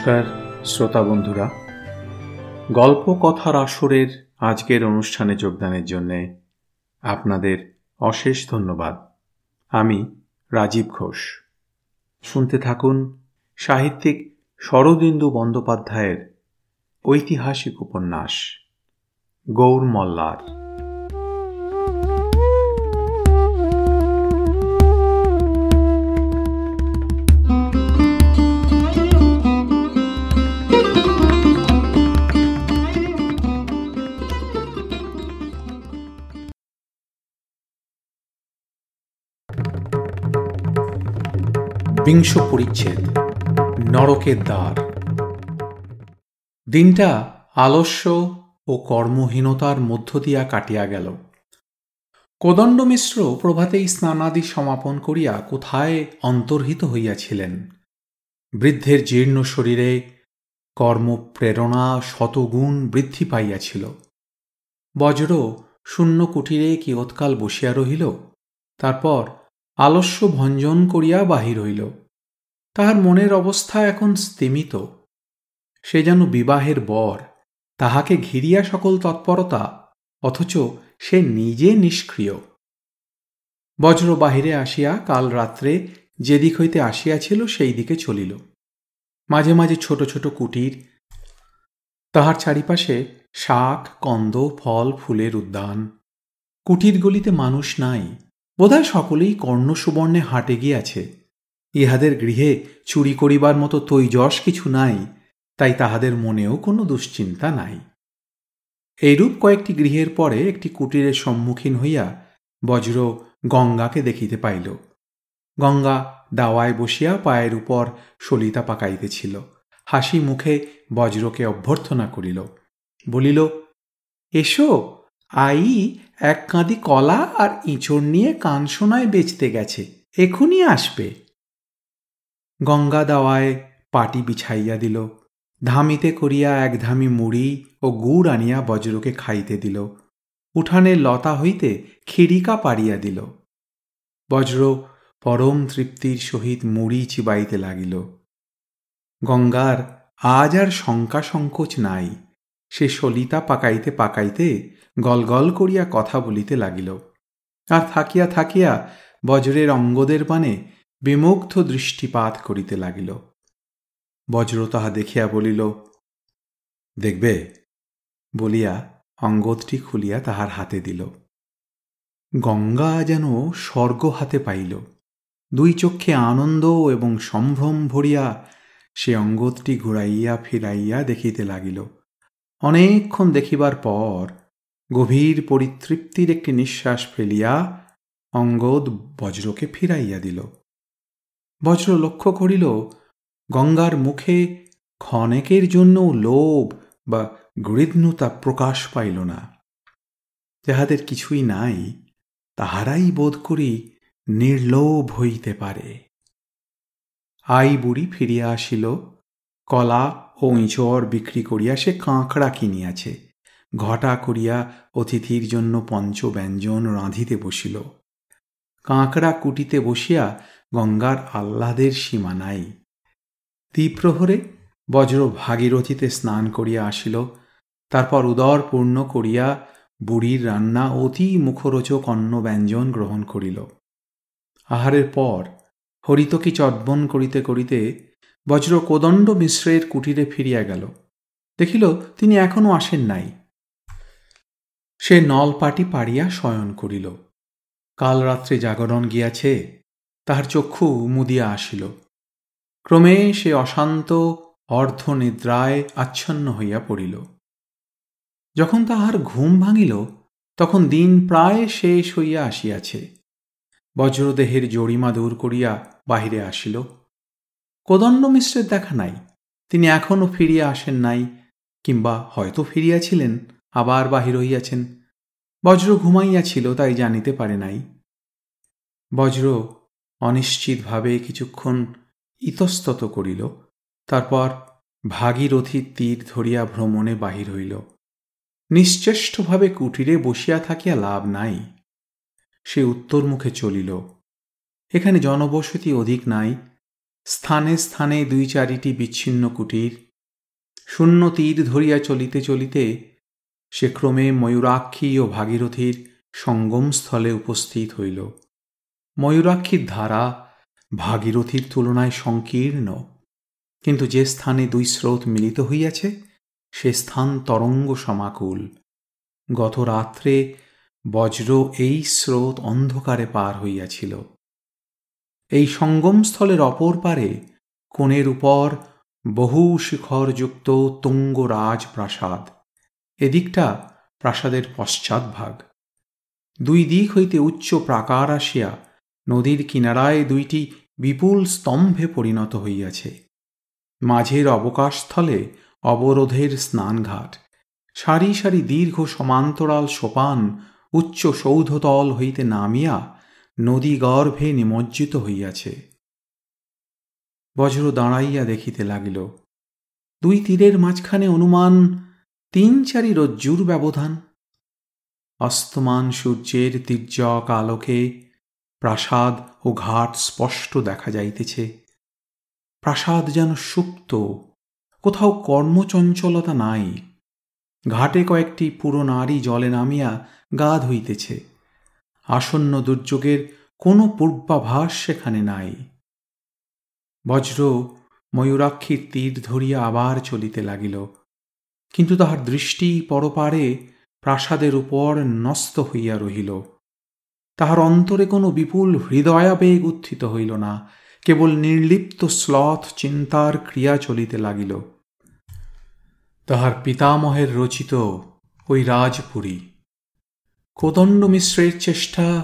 নমস্কার, শ্রোতা বন্ধুরা। গল্প কথার আসরের আজকের অনুষ্ঠানে যোগদানের জন্যে আপনাদের অশেষ ধন্যবাদ। আমি রাজীব ঘোষ। শুনতে থাকুন সাহিত্যিক শরদিন্দু বন্দ্যোপাধ্যায়ের ঐতিহাসিক উপন্যাস, গৌর মল্লার। বিংশ পরিচ্ছেদ, নরকের দ্বার। দিনটা আলস্য ও কর্মহীনতার মধ্য দিয়া কাটিয়া গেল। কোদণ্ড মিশ্র প্রভাতেই স্নানাদি সমাপন করিয়া কোথায় অন্তর্হিত হইয়াছিলেন? বৃদ্ধের জীর্ণ শরীরে কর্মপ্রেরণা শতগুণ বৃদ্ধি পাইয়াছিল। বজ্র শূন্য কুটিরে কিয়ৎকাল বসিয়া রহিল, তারপর আলস্য ভঞ্জন করিয়া বাহির হইল। তাহার মনের অবস্থা এখন স্তিমিত। সে যেন বিবাহের বর, তাহাকে ঘিরিয়া সকল তৎপরতা, অথচ সে নিজে নিষ্ক্রিয়। বজ্র বাহিরে আসিয়া কাল রাত্রে যেদিক হইতে আসিয়াছিল সেই দিকে চলিল। মাঝে মাঝে ছোট ছোট কুটির, তাহার চারিপাশে শাক, কন্দ, ফল, ফুলের উদ্যান। কুটিরগুলিতে মানুষ নাই, বোধহয় সকলেই কর্ণসুবর্ণে হাটে গিয়াছে। ইহাদের গৃহে চুরি করিবার মতো তৈজস কিছু নাই, তাই তাহাদের মনেও কোনো দুশ্চিন্তা নাই। এইরূপ কয়েকটি গৃহের পরে একটি কুটিরের সম্মুখীন হইয়া বজ্র গঙ্গাকে দেখিতে পাইল। গঙ্গা দাওয়ায় বসিয়া পায়ের উপর সলিতা পাকাইতেছিল। হাসি মুখে বজ্রকে অভ্যর্থনা করিল। বলিল, এসো, আই এক কাঁদি কলা আর ইঁচড় নিয়ে কানসোনায় বেচতে গেছে। এখনই আসবে। গঙ্গা দাওয়ায় পাটি বিছাইয়া দিল। ধামিতে করিয়া এক ধামি মুড়ি ও গুড় আনিয়া বজ্রকে খাইতে দিল। উঠানের লতা হইতে খিড়িকা পাড়িয়া দিল। বজ্র পরম তৃপ্তির সহিত মুড়ি চিবাইতে লাগিল। গঙ্গার আজ আর শঙ্কা সংকোচ নাই। সে সলিতা পাকাইতে পাকাইতে গলগল করিয়া কথা বলিতে লাগিল। আর থাকিয়া থাকিয়া বজ্রের অঙ্গদের পানে বিমুগ্ধ দৃষ্টিপাত করিতে লাগিল। বজ্র তাহা দেখিয়া বলিল, দেখবে? বলিয়া অঙ্গদটি খুলিয়া তাহার হাতে দিল। গঙ্গা যেন স্বর্গ হাতে পাইল। দুই চক্ষে আনন্দ এবং সম্ভ্রম ভরিয়া সে অঙ্গদটি ঘুরাইয়া ফিরাইয়া দেখিতে লাগিল। অনেকক্ষণ দেখিবার পর গভীর পরিতৃপ্তির একটি নিঃশ্বাস ফেলিয়া অঙ্গদ বজ্রকে ফিরাইয়া দিল। বজ্র লক্ষ্য করিল, গঙ্গার মুখে ক্ষণেকের জন্য লোভ বা গৃধ্ণতা প্রকাশ পাইল না। যাহাদের কিছুই নাই, তাহারাই বোধ করি নির্লোভ হইতে পারে। আই বুড়ি ফিরিয়া আসিল, কলা ও ইঁচড় বিক্রি করিয়া সে কাঁকড়া কিনিয়াছে। ঘটা করিয়া অতিথির জন্য পঞ্চব্যঞ্জন রাঁধিতে বসিল। কাঁকড়া কুটিতে বসিয়া গঙ্গার আহ্লাদের সীমা নাই। দ্বিপ্রহরে বজ্র ভাগীরথীতে স্নান করিয়া আসিল। তারপর উদর পূর্ণ করিয়া বুড়ির রান্না অতি মুখরোচক অন্ন ব্যঞ্জন গ্রহণ করিল। আহারের পর হরিতকি চটবন করিতে করিতে বজ্র কোদণ্ড মিশ্রের কুটিরে ফিরিয়া গেল। দেখিল, তিনি এখনও আসেন নাই। সে নলপাটি পাড়িয়া শয়ন করিল। কাল রাত্রে জাগরণ গিয়াছে। তাহার চক্ষু মুদিয়া আসিল। ক্রমে সে অশান্ত অর্ধনিদ্রায় আচ্ছন্ন হইয়া পড়িল। যখন তাহার ঘুম ভাঙিল, তখন দিন প্রায় শেষ হইয়া আসিয়াছে। বজ্রদেহের জরিমা দূর করিয়া বাহিরে আসিল। কোদণ্ড মিশ্রের দেখা নাই, তিনি এখনও ফিরিয়া আসেন নাই, কিংবা হয়তো ফিরিয়াছিলেন, আবার বাহির হইয়াছেন। বজ্র ঘুমাইয়াছিল, তাই জানিতে পারে নাই। বজ্র অনিশ্চিতভাবে কিছুক্ষণ ইতস্তত করিল, তারপর ভাগীরথীর তীর ধরিয়া ভ্রমণে বাহির হইল। নিশ্চেষ্টভাবে কুটিরে বসিয়া থাকিয়া লাভ নাই। সে উত্তরমুখে চলিল। এখানে জনবসতি অধিক নাই। স্থানে স্থানে দুই চারিটি বিচ্ছিন্ন কুটির। শূন্য তীর ধরিয়া চলিতে চলিতে সে ক্রমে ময়ূরাক্ষী ও ভাগীরথীর সঙ্গমস্থলে উপস্থিত হইল। ময়ূরাক্ষীর ধারা ভাগীরথীর তুলনায় সংকীর্ণ। কিন্তু যে স্থানে দুই স্রোত মিলিত হইয়াছে, সে স্থান তরঙ্গ সমাকুল। গত রাত্রে বজ্র এই স্রোত অন্ধকারে পার হইয়াছিল। এই সঙ্গমস্থলের অপর পারে কোণের উপর বহু শিখরযুক্ত তুঙ্গ রাজপ্রাসাদ এদিকটা প্রাসাদের পশ্চাৎভাগ। দুই দিক হইতে উচ্চ প্রাকার আসিয়া নদীর কিনারায় দুইটি বিপুল স্তম্ভে পরিণত হইয়াছে। মাঝের অবকাশস্থলে অবরোধের স্নানঘাট, সারি সারি দীর্ঘ সমান্তরাল সোপান উচ্চ সৌধতল হইতে নামিয়া নদী গর্ভে নিমজ্জিত হইয়াছে। বজ্র দাঁড়াইয়া দেখিতে লাগিল, দুই তীরের মাঝখানে অনুমান তিন চারি রজ্জুর ব্যবধান। অস্তমান সূর্যের তির্যক আলোকে প্রাসাদ ও ঘাট স্পষ্ট দেখা যাইতেছে। প্রাসাদ যেন সুপ্ত, কোথাও কর্মচঞ্চলতা নাই। ঘাটে কয়েকটি পুরো নারী জলে নামিয়া গা ধুইতেছে। আসন্ন দুর্যোগের কোনো পূর্বাভাস সেখানে নাই। বজ্র ময়ূরাক্ষীর তীর ধরিয়া আবার চলিতে লাগিল। কিন্তু তাহার দৃষ্টি পরপারে প্রাসাদের উপর নস্ত হইয়া রহিল। তাহার অন্তরে কোনো বিপুল হৃদয়াবেগ উত্থিত হইল না, কেবল নির্লিপ্ত শ্লথ চিন্তার ক্রিয়া চলিতে লাগিল। তাহার পিতামহের রচিত ওই রাজপুরী। কোদণ্ড মিশ্রের চেষ্টা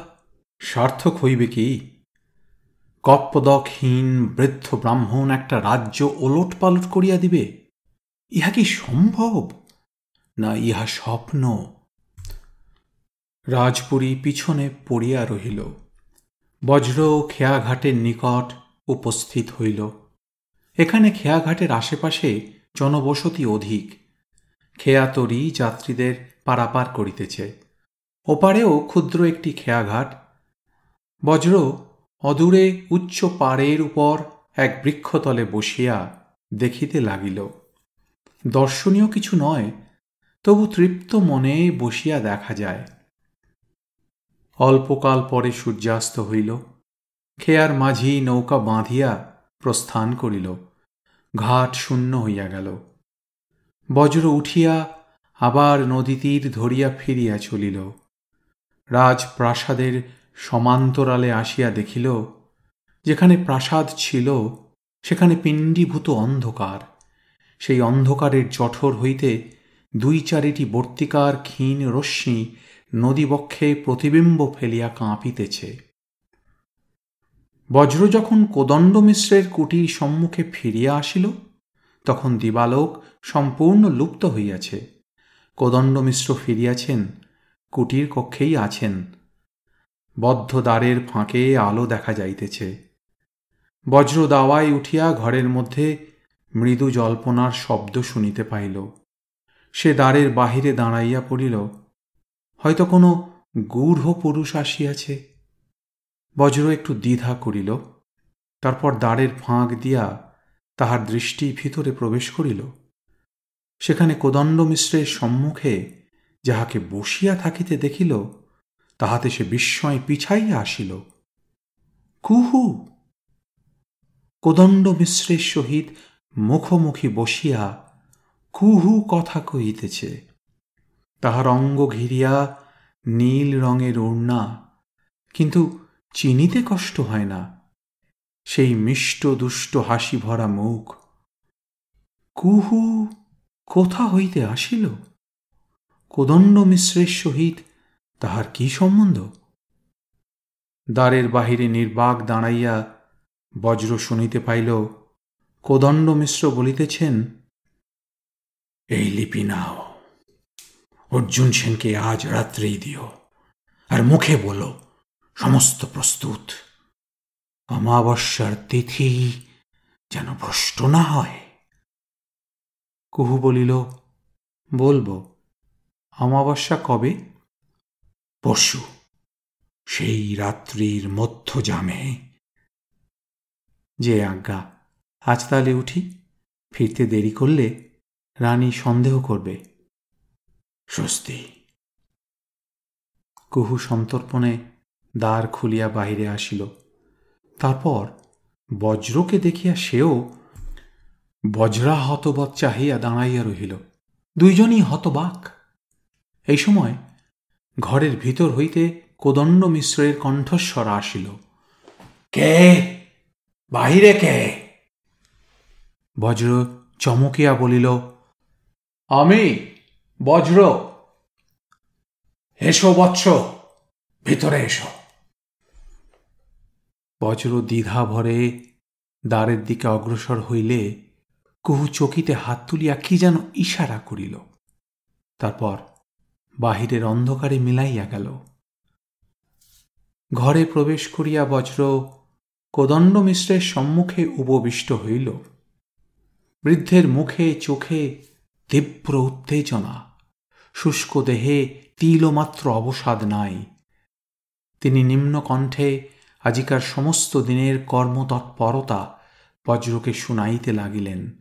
সার্থক হইবে কি? কপ্পদকহীন বৃদ্ধ ব্রাহ্মণ একটা রাজ্য ওলট পালট করিয়া দিবে? ইহা কি সম্ভব? না, ইহা স্বপ্ন। রাজপুরী পিছনে পড়িয়া রহিল। বজ্র খেয়াঘাটের নিকট উপস্থিত হইল। এখানে খেয়াঘাটের আশেপাশে জনবসতি অধিক। খেয়াতরি যাত্রীদের পারাপার করিতেছে। ওপারেও ক্ষুদ্র একটি খেয়াঘাট। বজ্র অদূরে উচ্চ পাড়ের উপর এক বৃক্ষতলে বসিয়া দেখিতে লাগিল। দর্শনীয় কিছু নয়, তবু তৃপ্ত মনে বসিয়া দেখা যায়। অল্পকাল পরে সূর্যাস্ত হইল। খেয়ার মাঝি নৌকা বাঁধিয়া প্রস্থান করিল। ঘাট শূন্য হইয়া গেল। বজ্র উঠিয়া আবার নদীতীর ধরিয়া ফিরিয়া চলিল। রাজপ্রাসাদের সমান্তরালে আসিয়া দেখিল, যেখানে প্রাসাদ ছিল, সেখানে পিণ্ডীভূত অন্ধকার। সেই অন্ধকারের জঠর হইতে দুই চারিটি বর্তিকার ক্ষীণ রশ্মি নদীবক্ষে প্রতিবিম্ব ফেলিয়া কাঁপিতেছে। বজ্র যখন কোদণ্ড মিশ্রের কুটির সম্মুখে ফিরিয়া আসিল, তখন দিবালোক সম্পূর্ণ লুপ্ত হইয়াছে। কোদণ্ড মিশ্র ফিরিয়াছেন, কুটির কক্ষেই আছেন। বদ্ধ দ্বারের ফাঁকে আলো দেখা যাইতেছে। বজ্র দাওয়ায় উঠিয়া ঘরের মধ্যে মৃদু জল্পনার শব্দ শুনিতে পাইল। সে দ্বারের বাহিরে দাঁড়াইয়া পড়িল। হয়তো কোনো গূঢ় পুরুষ আসিয়াছে। বজ্র একটু দ্বিধা করিল, তারপর দ্বারের ফাঁক দিয়া তাহার দৃষ্টি ভিতরে প্রবেশ করিল। সেখানে কোদণ্ড মিশ্রের সম্মুখে যাহাকে বসিয়া থাকিতে দেখিল, তাহাতে সে বিস্ময় পিছাইয়া আসিল। কুহু! কোদণ্ড মিশ্রের সহিত মুখোমুখি বসিয়া কুহু কথা কহিতেছে। তাহার অঙ্গ ঘিরিয়া নীল রঙের ওড়না। কিন্তু চিনিতে কষ্ট হয় না। সেই মিষ্ট দুষ্ট হাসি ভরা মুখ। কুহু, কোথা হইতে আসিল? কোদণ্ড মিশ্রের সহিত তাহার কি সম্বন্ধ? দ্বারের বাহিরে নির্বাক দাঁড়াইয়া বজ্র শুনিতে পাইল, কোদণ্ড মিশ্র বলিতেছেন, এই লিপি নাও। অর্জুন সেনকে আজ রাত্রেই দিও। আর মুখে বলো, সমস্ত প্রস্তুত। অমাবস্যার তিথি যেন ভ্রষ্ট না হয়। কুহু বলিল, বলব, অমাবস্যা কবে? পরশু, সেই রাত্রির মধ্য জামে যে আজ্ঞা, আজ তাহলে উঠি। ফিরতে দেরি করলে রানী সন্দেহ করবে। স্বস্তি। কুহু সন্তর্পণে দ্বার খুলিয়া বাহিরে আসিল। তারপর বজ্রকে দেখিয়া সেও বজ্রা হতবৎ চাহিয়া দাঁড়াইয়া রহিল। দুইজনই হতবাক। এই সময় ঘরের ভিতর হইতে কোদণ্ড মিশ্রের কণ্ঠস্বর আসিল। কে? বাহিরে কে? বজ্র চমকিয়া বলিল, আমি বজ্র। এসো বৎস ভিতরে এসো। বজ্র দ্বিধা ভরে দ্বারের দিকে অগ্রসর হইলে কুহু চকিতে হাত তুলিয়া কি যেন ইশারা করিল। তারপর বাহিরের অন্ধকারে মিলাইয়া গেল। ঘরে প্রবেশ করিয়া বজ্র কোদণ্ড মিশ্রের সম্মুখে উপবিষ্ট হইল। বৃদ্ধের মুখে, চোখে তীব্র উত্তেজনা। শুষ্ক দেহে তিলমাত্র অবসাদ নাই। তিনি নিম্নকণ্ঠে আজিকার সমস্ত দিনের কর্মতৎপরতা বজ্রকে শুনাইতে লাগিলেন।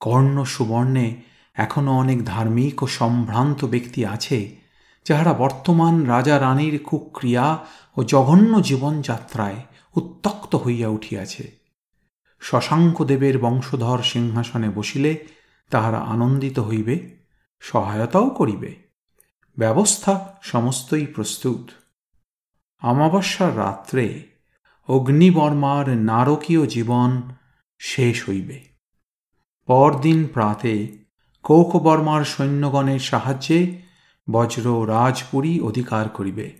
কর্ণ সুবর্ণে এখনও অনেক ধার্মিক ও সম্ভ্রান্ত ব্যক্তি আছে, যাহারা বর্তমান রাজা রানীর কুক্রিয়া ও জঘন্য জীবনযাত্রায় উত্তক্ত হইয়া উঠিয়াছে। শশাঙ্কদেবের বংশধর সিংহাসনে বসিলে তাহারা আনন্দিত হইবে। সহায়তাও করিবে। ব্যবস্থা সমস্তই প্রস্তুত। অমাবস্যার রাত্রে অগ্নিবর্মার নারকীয় জীবন শেষ হইবে। পরদিন প্রাতে কৌকবর্মার সৈন্যগণের সাহায্যে বজ্র রাজপুরী অধিকার করিবে।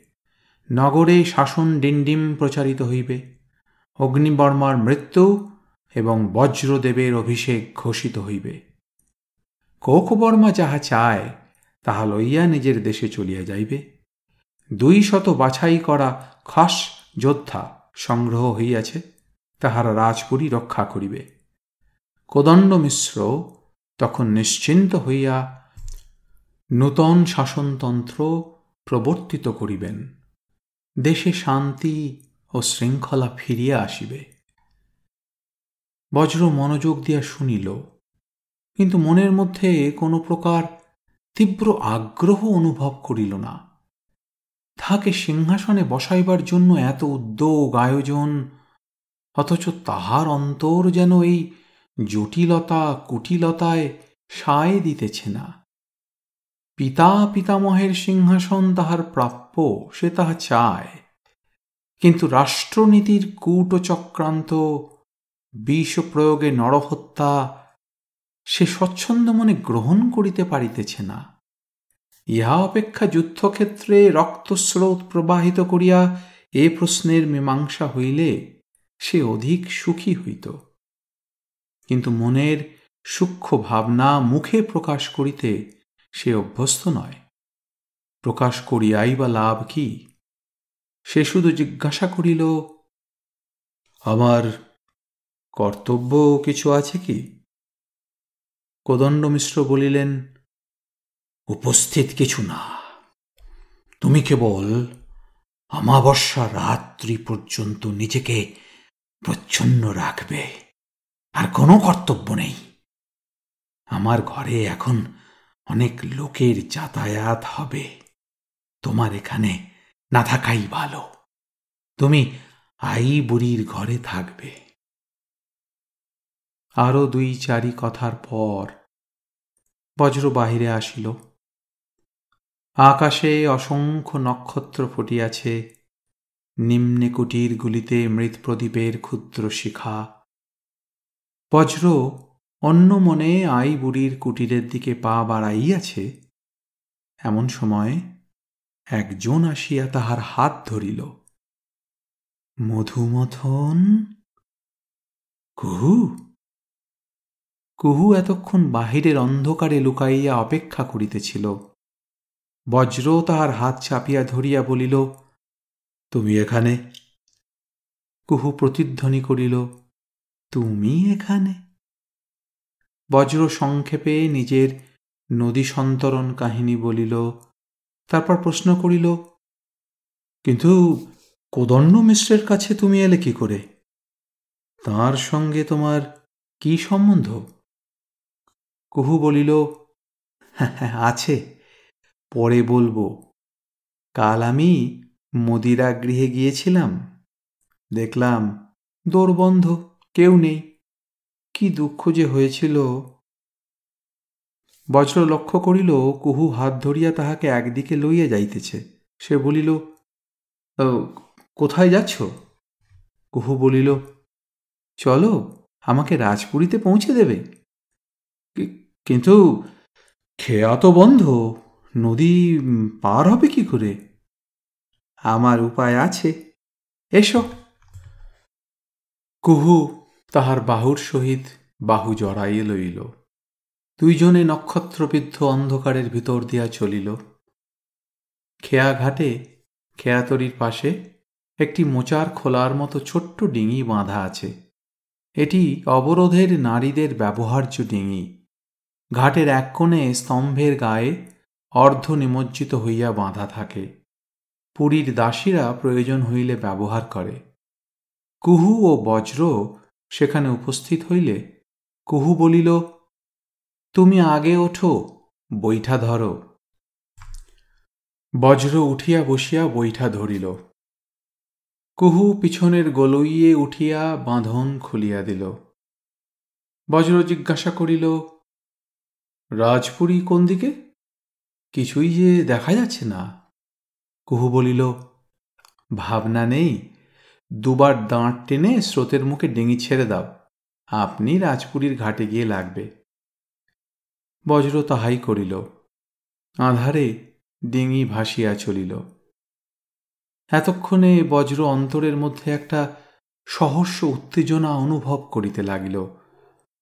নগরে শাসন ডিন্ডিম প্রচারিত হইবে। অগ্নিবর্মার মৃত্যু এবং বজ্রদেবের অভিষেক ঘোষিত হইবে। কৌকবর্মা যাহা চায়, তাহা লইয়া নিজের দেশে চলিয়া যাইবে। দুই শত বাছাই করা খাস যোদ্ধা সংগ্রহ হইয়াছে, তাহারা রাজপুরী রক্ষা করিবে। কোদণ্ড মিশ্র তখন নিশ্চিন্ত হইয়া নূতন শাসনতন্ত্র প্রবর্তিত করিবেন। দেশে শান্তি ও শৃঙ্খলা ফিরিয়া আসিবে। বজ্র মনোযোগ দিয়া শুনিল কিন্তু মনের মধ্যে কোনো প্রকার তীব্র আগ্রহ অনুভব করিল না। তাহাকে সিংহাসনে বসাইবার জন্য এত উদ্যোগ, আয়োজন, অথচ তাহার অন্তর যেন এই জটিলতা কুটিলতায় সায় দিতেছে না। পিতা পিতামহের সিংহাসন তাহার প্রাপ্য, সে তাহা চায়। কিন্তু রাষ্ট্রনীতির কূট চক্রান্ত বিষ প্রয়োগে নরহত্যা সে স্বচ্ছন্দ মনে গ্রহণ করিতে পারিতেছে না। ইহা অপেক্ষা যুদ্ধক্ষেত্রে রক্তস্রোত প্রবাহিত করিয়া এ প্রশ্নের মীমাংসা হইলে সে অধিক সুখী হইত। কিন্তু মনের সূক্ষ্ম ভাবনা মুখে প্রকাশ করিতে সে অভ্যস্ত নয়। প্রকাশ করিয়াই বা লাভ কি? সে শুধু জিজ্ঞাসা করিল, আমার কর্তব্য কিছু আছে কি? কোদণ্ড মিশ্র বলিলেন, উপস্থিত কিছু না। তুমি কেবল অমাবস্যা রাত্রি পর্যন্ত নিজেকে প্রচ্ছন্ন রাখবে, আর কোনো কর্তব্য নেই। আমার ঘরে এখন অনেক লোকের যাতায়াত হবে। তোমার এখানে না থাকাই ভালো। তুমি আই বুড়ির ঘরে থাকবে। আরও দুই চারি কথার পর বজ্র বাহিরে আসিল। আকাশে অসংখ্য নক্ষত্র ফুটিয়াছে। নিম্নে কুটির গুলিতে মৃত প্রদীপের ক্ষুদ্র শিখা। বজ্র অন্য মনে আই বুড়ির কুটিরের দিকে পা বাড়াইয়াছে। এমন সময় একজন আসিয়া তাহার হাত ধরিল। মধুমথন? কুহু? কুহু এতক্ষণ বাহিরের অন্ধকারে লুকাইয়া অপেক্ষা করিতেছিল। বজ্র তাহার হাত চাপিয়া ধরিয়া বলিল, তুমি এখানে? কুহু প্রতিধ্বনি করিল, তুমি এখানে? বজ্র সংক্ষেপে নিজের নদী সন্তরণ কাহিনী বলিল, তারপর প্রশ্ন করিল, কিন্তু কোদণ্ড মিশ্রের কাছে তুমি এলে কি করে? তার সঙ্গে তোমার কি সম্বন্ধ? কুহু বলিল আছে। পরে বলব, কাল আমি মদিরা গৃহে গিয়েছিলাম। দেখলাম দোর বন্ধ, কেউ নেই। কি দুঃখ যে হয়েছিল। বজ্র লক্ষ্য করিল, কুহু হাত ধরিয়া তাহাকে একদিকে লইয়া যাইতেছে। সে বলিল কোথায় যাচ্ছ? কুহু বলিল, চলো, আমাকে রাজপুরীতে পৌঁছে দেবে। কিন্তু খেয়া তো বন্ধ, নদী পার হবে কি করে? আমার উপায় আছে। এসো। কুহু তাহার বাহুর সহিত বাহু জড়াইয়ে লইল। দুইজনে নক্ষত্রবিদ্ধ অন্ধকারের ভিতর দিয়া চলিল। খেয়া ঘাটে খেয়াতরির পাশে একটি মোচার খোলার মতো ছোট্ট ডিঙি বাঁধা আছে। এটি অবরোধের নারীদের ব্যবহার্য ডিঙি। ঘাটের এক কোণে স্তম্ভের গায়ে অর্ধ নিমজ্জিত হইয়া বাঁধা থাকে। পুরীর দাসীরা প্রয়োজন হইলে ব্যবহার করে। কুহু ও বজ্র সেখানে উপস্থিত হইলে কুহু বলিল, তুমি আগে ওঠো, বৈঠা ধরো। বজ্র উঠিয়া বসিয়া বৈঠা ধরিল। কুহু পিছনের গলইয়ে উঠিয়া বাঁধন খুলিয়া দিল। বজ্র জিজ্ঞাসা করিল রাজপুরী কোন দিকে? কিছুই যে দেখা যাচ্ছে না। কুহু বলিল, ভাবনা নেই, দুবার দাঁড় টেনে স্রোতের মুখে ডেঙি ছেড়ে দাও, আপনি রাজপুরীর ঘাটে গিয়ে লাগবে। বজ্র তাহাই করিল, আধারে ডিঙি ভাসিয়া চলিল। এতক্ষণে বজ্র অন্তরের মধ্যে একটা সহস্য উত্তেজনা অনুভব করিতে লাগিল।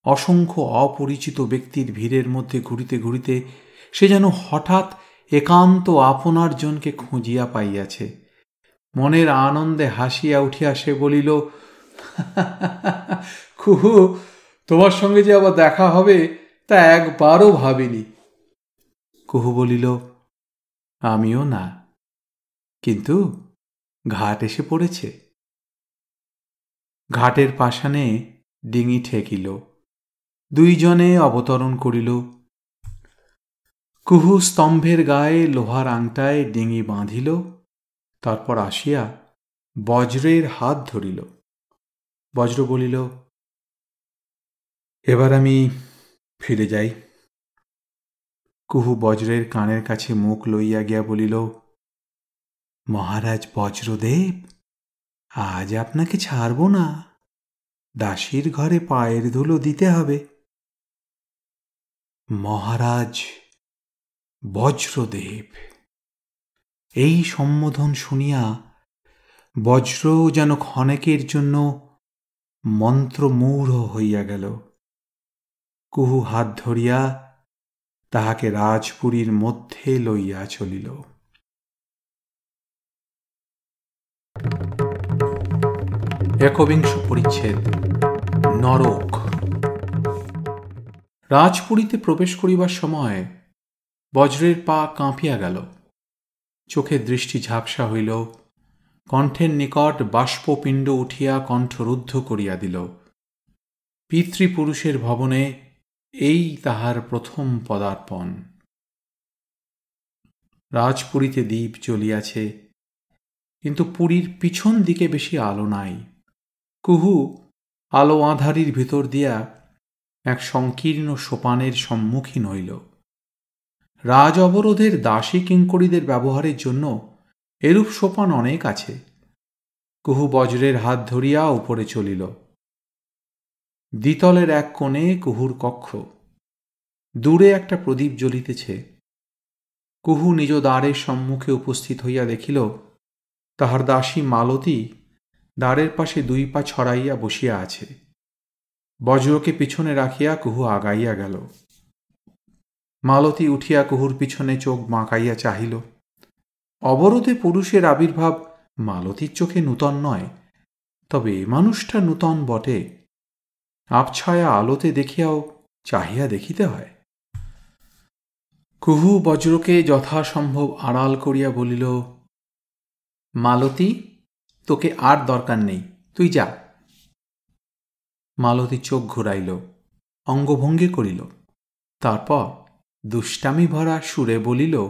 অসংখ্য অপরিচিত ব্যক্তির ভিড়ের মধ্যে ঘুরিতে ঘুরিতে সে যেন হঠাৎ একান্ত আপনার জনকে খুঁজিয়া পাইয়াছে। মনের আনন্দে হাসিয়া উঠিয়া সে বলিল, খুহু, তোমার সঙ্গে যে আবার দেখা হবে, তা একবারও ভাবিনি। কুহু বলিল, আমিও না, কিন্তু ঘাট এসে পড়েছে। ঘাটের পাশানে ডিঙি ঠেকিল। দুইজনে অবতরণ করিল। কুহু স্তম্ভের গায়ে লোহার আংটায় ডিঙি বাঁধিল, তারপর আসিয়া বজ্রের হাত ধরিল। বজ্র বলিল, এবার আমি ফিরে যাই। কুহু বজ্রের কানের কাছে মুখ লইয়া গিয়া বলিল, মহারাজ বজ্রদেব, আজ আপনাকে ছাড়ব না। দাসীর ঘরে পায়ের ধুলো দিতে হবে। মহারাজ বজ্রদেব। এই সম্বোধন শুনিয়া বজ্র যেন ক্ষণেকের জন্য মন্ত্রমূঢ় হইয়া গেল। কুহু হাত ধরিয়া তাহাকে রাজপুরীর মধ্যে লইয়া চলিল। একবিংশ পরিচ্ছেদ, নরক। রাজপুরীতে প্রবেশ করিবার সময় বজ্রের পা কাঁপিয়া গেল। চোখের দৃষ্টি ঝাপসা হইল। কণ্ঠের নিকট বাষ্পপিণ্ড উঠিয়া কণ্ঠরুদ্ধ করিয়া দিল। পিতৃপুরুষের ভবনে এই তাহার প্রথম পদার্পণ। রাজপুরীতে দ্বীপ চলিয়াছে, কিন্তু পুরীর পিছন দিকে বেশি আলো নাই। কুহু আলো আঁধারির ভিতর দিয়া এক সংকীর্ণ সোপানের সম্মুখীন হইল। রাজ অবরোধের দাসী কিঙ্করীদের ব্যবহারের জন্য এরূপ সোপান অনেক আছে। কুহু বজ্রের হাত ধরিয়া উপরে চলিল। দ্বিতলের এক কোণে কুহুর কক্ষ। দূরে একটা প্রদীপ জ্বলিতেছে। কুহু নিজ দ্বারের সম্মুখে উপস্থিত হইয়া দেখিল, তাহার দাসী মালতী দ্বারের পাশে দুই পা ছড়াইয়া বসিয়া আছে। বজ্রকে পিছনে রাখিয়া কুহু আগাইয়া গেল। মালতী উঠিয়া কুহুর পিছনে চোখ বাঁকাইয়া চাহিল। অবরোধে পুরুষের আবির্ভাব মালতীর চোখে নূতন নয়, তবে এ মানুষটা নূতন বটে। আবছায়া আলোতে দেখিয়াও চাহিয়া দেখিতে হয়। কুহু বজ্রকে যথাসম্ভব আড়াল করিয়া বলিল, মালতী, তোকে আর দরকার নেই, তুই যা। মালতী চোখ ঘুরাইল, অঙ্গভঙ্গি করিল। তারপর দুষ্টামি ভরা সুরে বলিল,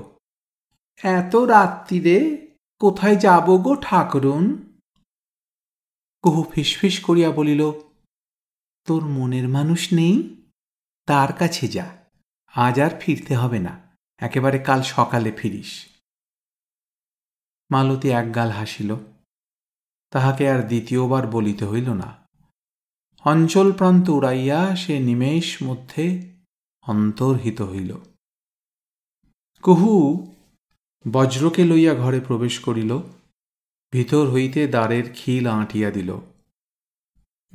এত রাত্রিরে কোথায় যাব গো ঠাকুরুন? কহু ফিসফিস করিয়া বলিল, তোর মনের মানুষ নেই? তার কাছে যা, আজ আর ফিরতে হবে না, একেবারে কাল সকালে ফিরিস। মালতী একগাল হাসিল, তাহাকে আর দ্বিতীয়বার বলিতে হইল না। অঞ্চল প্রান্ত উড়াইয়া সে নিমেষ মধ্যে অন্তর্হিত হইল। কুহু বজ্রকে লইয়া ঘরে প্রবেশ করিল, ভিতর হইতে দ্বারের খিল আঁটিয়া দিল।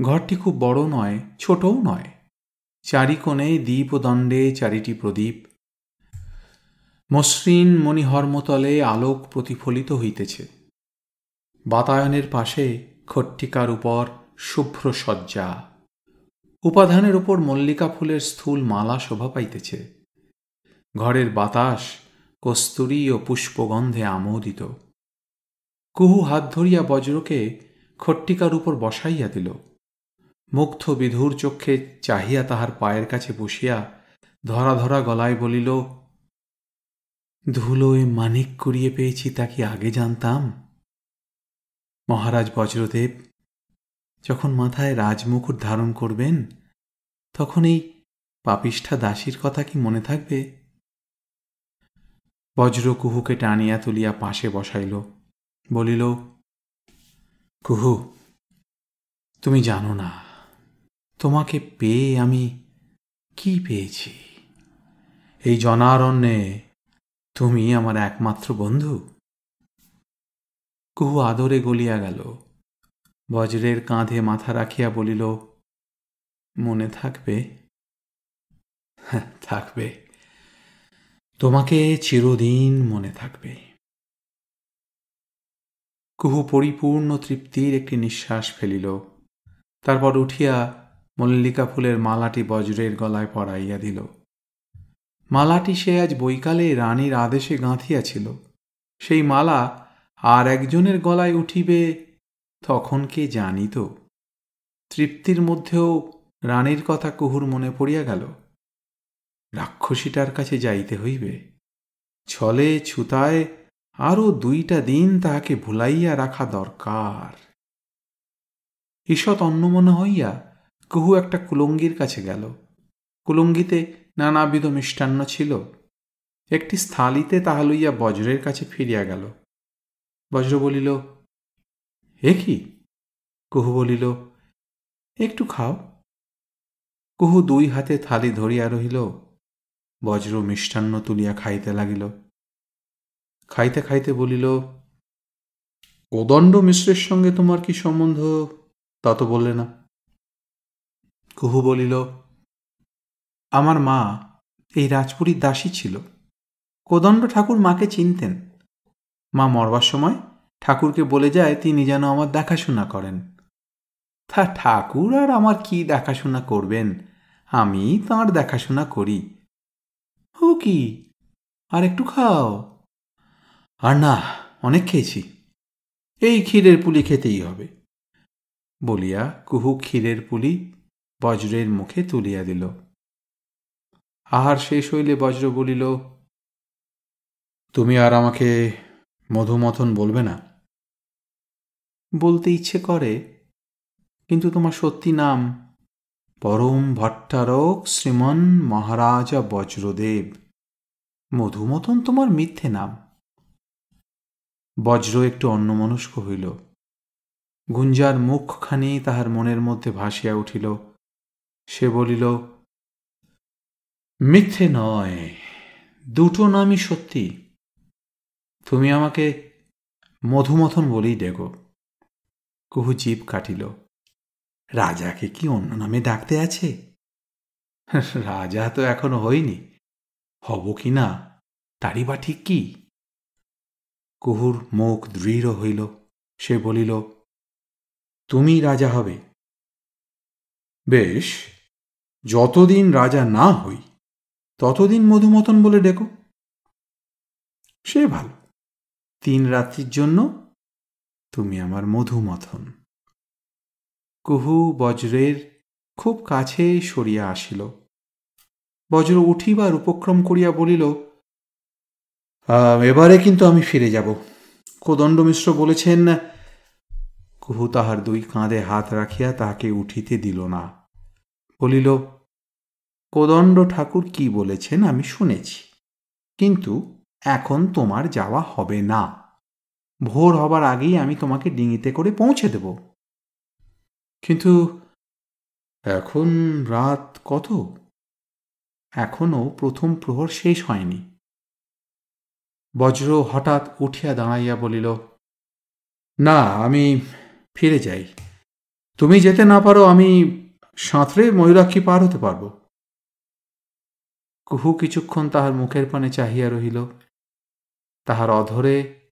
ঘরটি খুব বড় নয়, ছোটও নয়। চারিকোণে দ্বীপ ও দণ্ডে চারিটি প্রদীপ। মসৃণ মণিহর্মতলে আলোক প্রতিফলিত হইতেছে। বাতায়নের পাশে খট্টিকার উপর শুভ্র সজ্জা উপাধানের উপর মল্লিকা ফুলের স্থূল মালা শোভা পাইতেছে। ঘরের বাতাস কস্তুরী ও পুষ্পগন্ধে আমোদিত। কুহু হাত ধরিয়া বজ্রকে খট্টিকার উপর বসাইয়া দিল। মুগ্ধ বিধুর চক্ষে চাহিয়া তাহার পায়ের কাছে বসিয়া ধরা ধরা গলায় বলিল, ধুলোয় মানিক করিয়ে পেয়েছি তা কি আগে জানতাম? মহারাজ বজ্রদেব যখন মাথায় রাজমুকুট ধারণ করবেন, তখন এই পাপিষ্ঠা দাসীর কথা কি মনে থাকবে? বজ্র কুহুকে টানিয়া তুলিয়া পাশে বসাইল, বলিল, কুহু, তুমি জানো না, তোমাকে পেয়ে আমি কি পেয়েছি? এই জনারণ্যে তুমি আমার একমাত্র বন্ধু? কুহু আদরে গলিয়া গেল। বজ্রের কাঁধে মাথা রাখিয়া বলিল, মনে থাকবে? থাকবে। তোমাকে চিরদিন মনে থাকবে। কুহু পরিপূর্ণ তৃপ্তির একটি নিঃশ্বাস ফেলিল। তারপর উঠিয়া মল্লিকা ফুলের মালাটি বজ্রের গলায় পরাইয়া দিল। মালাটি সে আজ বৈকালে রানীর আদেশে গাঁথিয়াছিল। সেই মালা আর একজনের গলায় উঠিবে তখন কে জানিত? তৃপ্তির মধ্যেও রানীর কথা কুহুর মনে পড়িয়া গেল। রাক্ষসীটার কাছে যাইতে হইবে। ছলে ছুতায় আরও দুইটা দিন তাহাকে ভুলাইয়া রাখা দরকার। ঈষৎ অন্নমনা হইয়া কুহু একটা কুলঙ্গির কাছে গেল। কুলঙ্গিতে নানাবিধ মিষ্টান্ন ছিল। একটি স্থালিতে তাহা লইয়া বজ্রের কাছে ফিরিয়া গেল। বজ্র বলিল এ কি? কুহু বলিল, একটু খাও। কুহু দুই হাতে থালি ধরিয়া রহিল, বজ্র মিষ্টান্ন তুলিয়া খাইতে লাগিল। খাইতে খাইতে বলিল কোদণ্ড মিশ্রের সঙ্গে তোমার কি সম্বন্ধ? তা তো বললে না। কুহু বলিল, আমার মা এই রাজপুরীর দাসী ছিল। কোদণ্ড ঠাকুর মাকে চিনতেন। মা মরবার সময় ঠাকুরকে বলে যায়, তিনি যেন আমার দেখাশোনা করেন। তা ঠাকুর, আর আমার কি দেখাশোনা করবেন? আমি তাঁর দেখাশোনা করি। ও কি? আর একটু খাও। আর না, অনেক খেয়েছি। এই ক্ষীরের পুলি খেতেই হবে। বলিয়া কুহু ক্ষীরের পুলি বজ্রের মুখে তুলিয়া দিল। আহার শেষ হইলে বজ্র বলিল, তুমি আর আমাকে মধুমথন বলবে না? বলতে ইচ্ছে করে, কিন্তু তোমার সত্যি নাম? পরম ভট্টারক শ্রীমন মহারাজা বজ্রদেব। মধুমতন তোমার মিথ্যে নাম। বজ্র একটু অন্যমনস্ক হইল। গুঞ্জার মুখখানি তাহার মনের মধ্যে ভাসিয়া উঠিল। সে বলিল, মিথ্যে নয়, দুটো নামই সত্যি। তুমি আমাকে মধুমথন বলেই ডেগো কুহু জীব কাটিল। রাজাকে কি অন্য নামে ডাকতে আছে? রাজা তো এখনও হয়নি। হব কি না, তারই বা ঠিক কি? কুহুর মুখ দৃঢ় হইল। সে বলিল, তুমি রাজা হবে। বেশ, যতদিন রাজা না হই, ততদিন মধুমতন বলে ডেকো। সে ভালো। তিন রাত্রির জন্য তুমি আমার মধুমথন। কুহু বজ্রের খুব কাছে সরিয়া আসিল। বজ্র উঠিবার উপক্রম করিয়া বলিল এবারে কিন্তু আমি ফিরে যাব। কোদণ্ড মিশ্র বলেছেন, কুহু তাহার দুই কাঁধে হাত রাখিয়া তাহাকে উঠিতে দিল না। বলিল কোদণ্ড ঠাকুর কি বলেছেন আমি শুনেছি, কিন্তু এখন তোমার যাওয়া হবে না। ভোর হবার আগেই আমি তোমাকে ডিঙিতে করে পৌঁছে দেব। কিন্তু এখন রাত কত? এখনও প্রথম প্রহর শেষ হয়নি। বজ্র হঠাৎ উঠিয়া দাঁড়াইয়া বলিল, না, আমি ফিরে যাই। তুমি যেতে না পারো, আমি সাঁতরে ময়ূরাক্ষী পার হতে পারব। কুহু কিছুক্ষণ তাহার মুখের পানে চাহিয়া রহিল। তাহার অধরে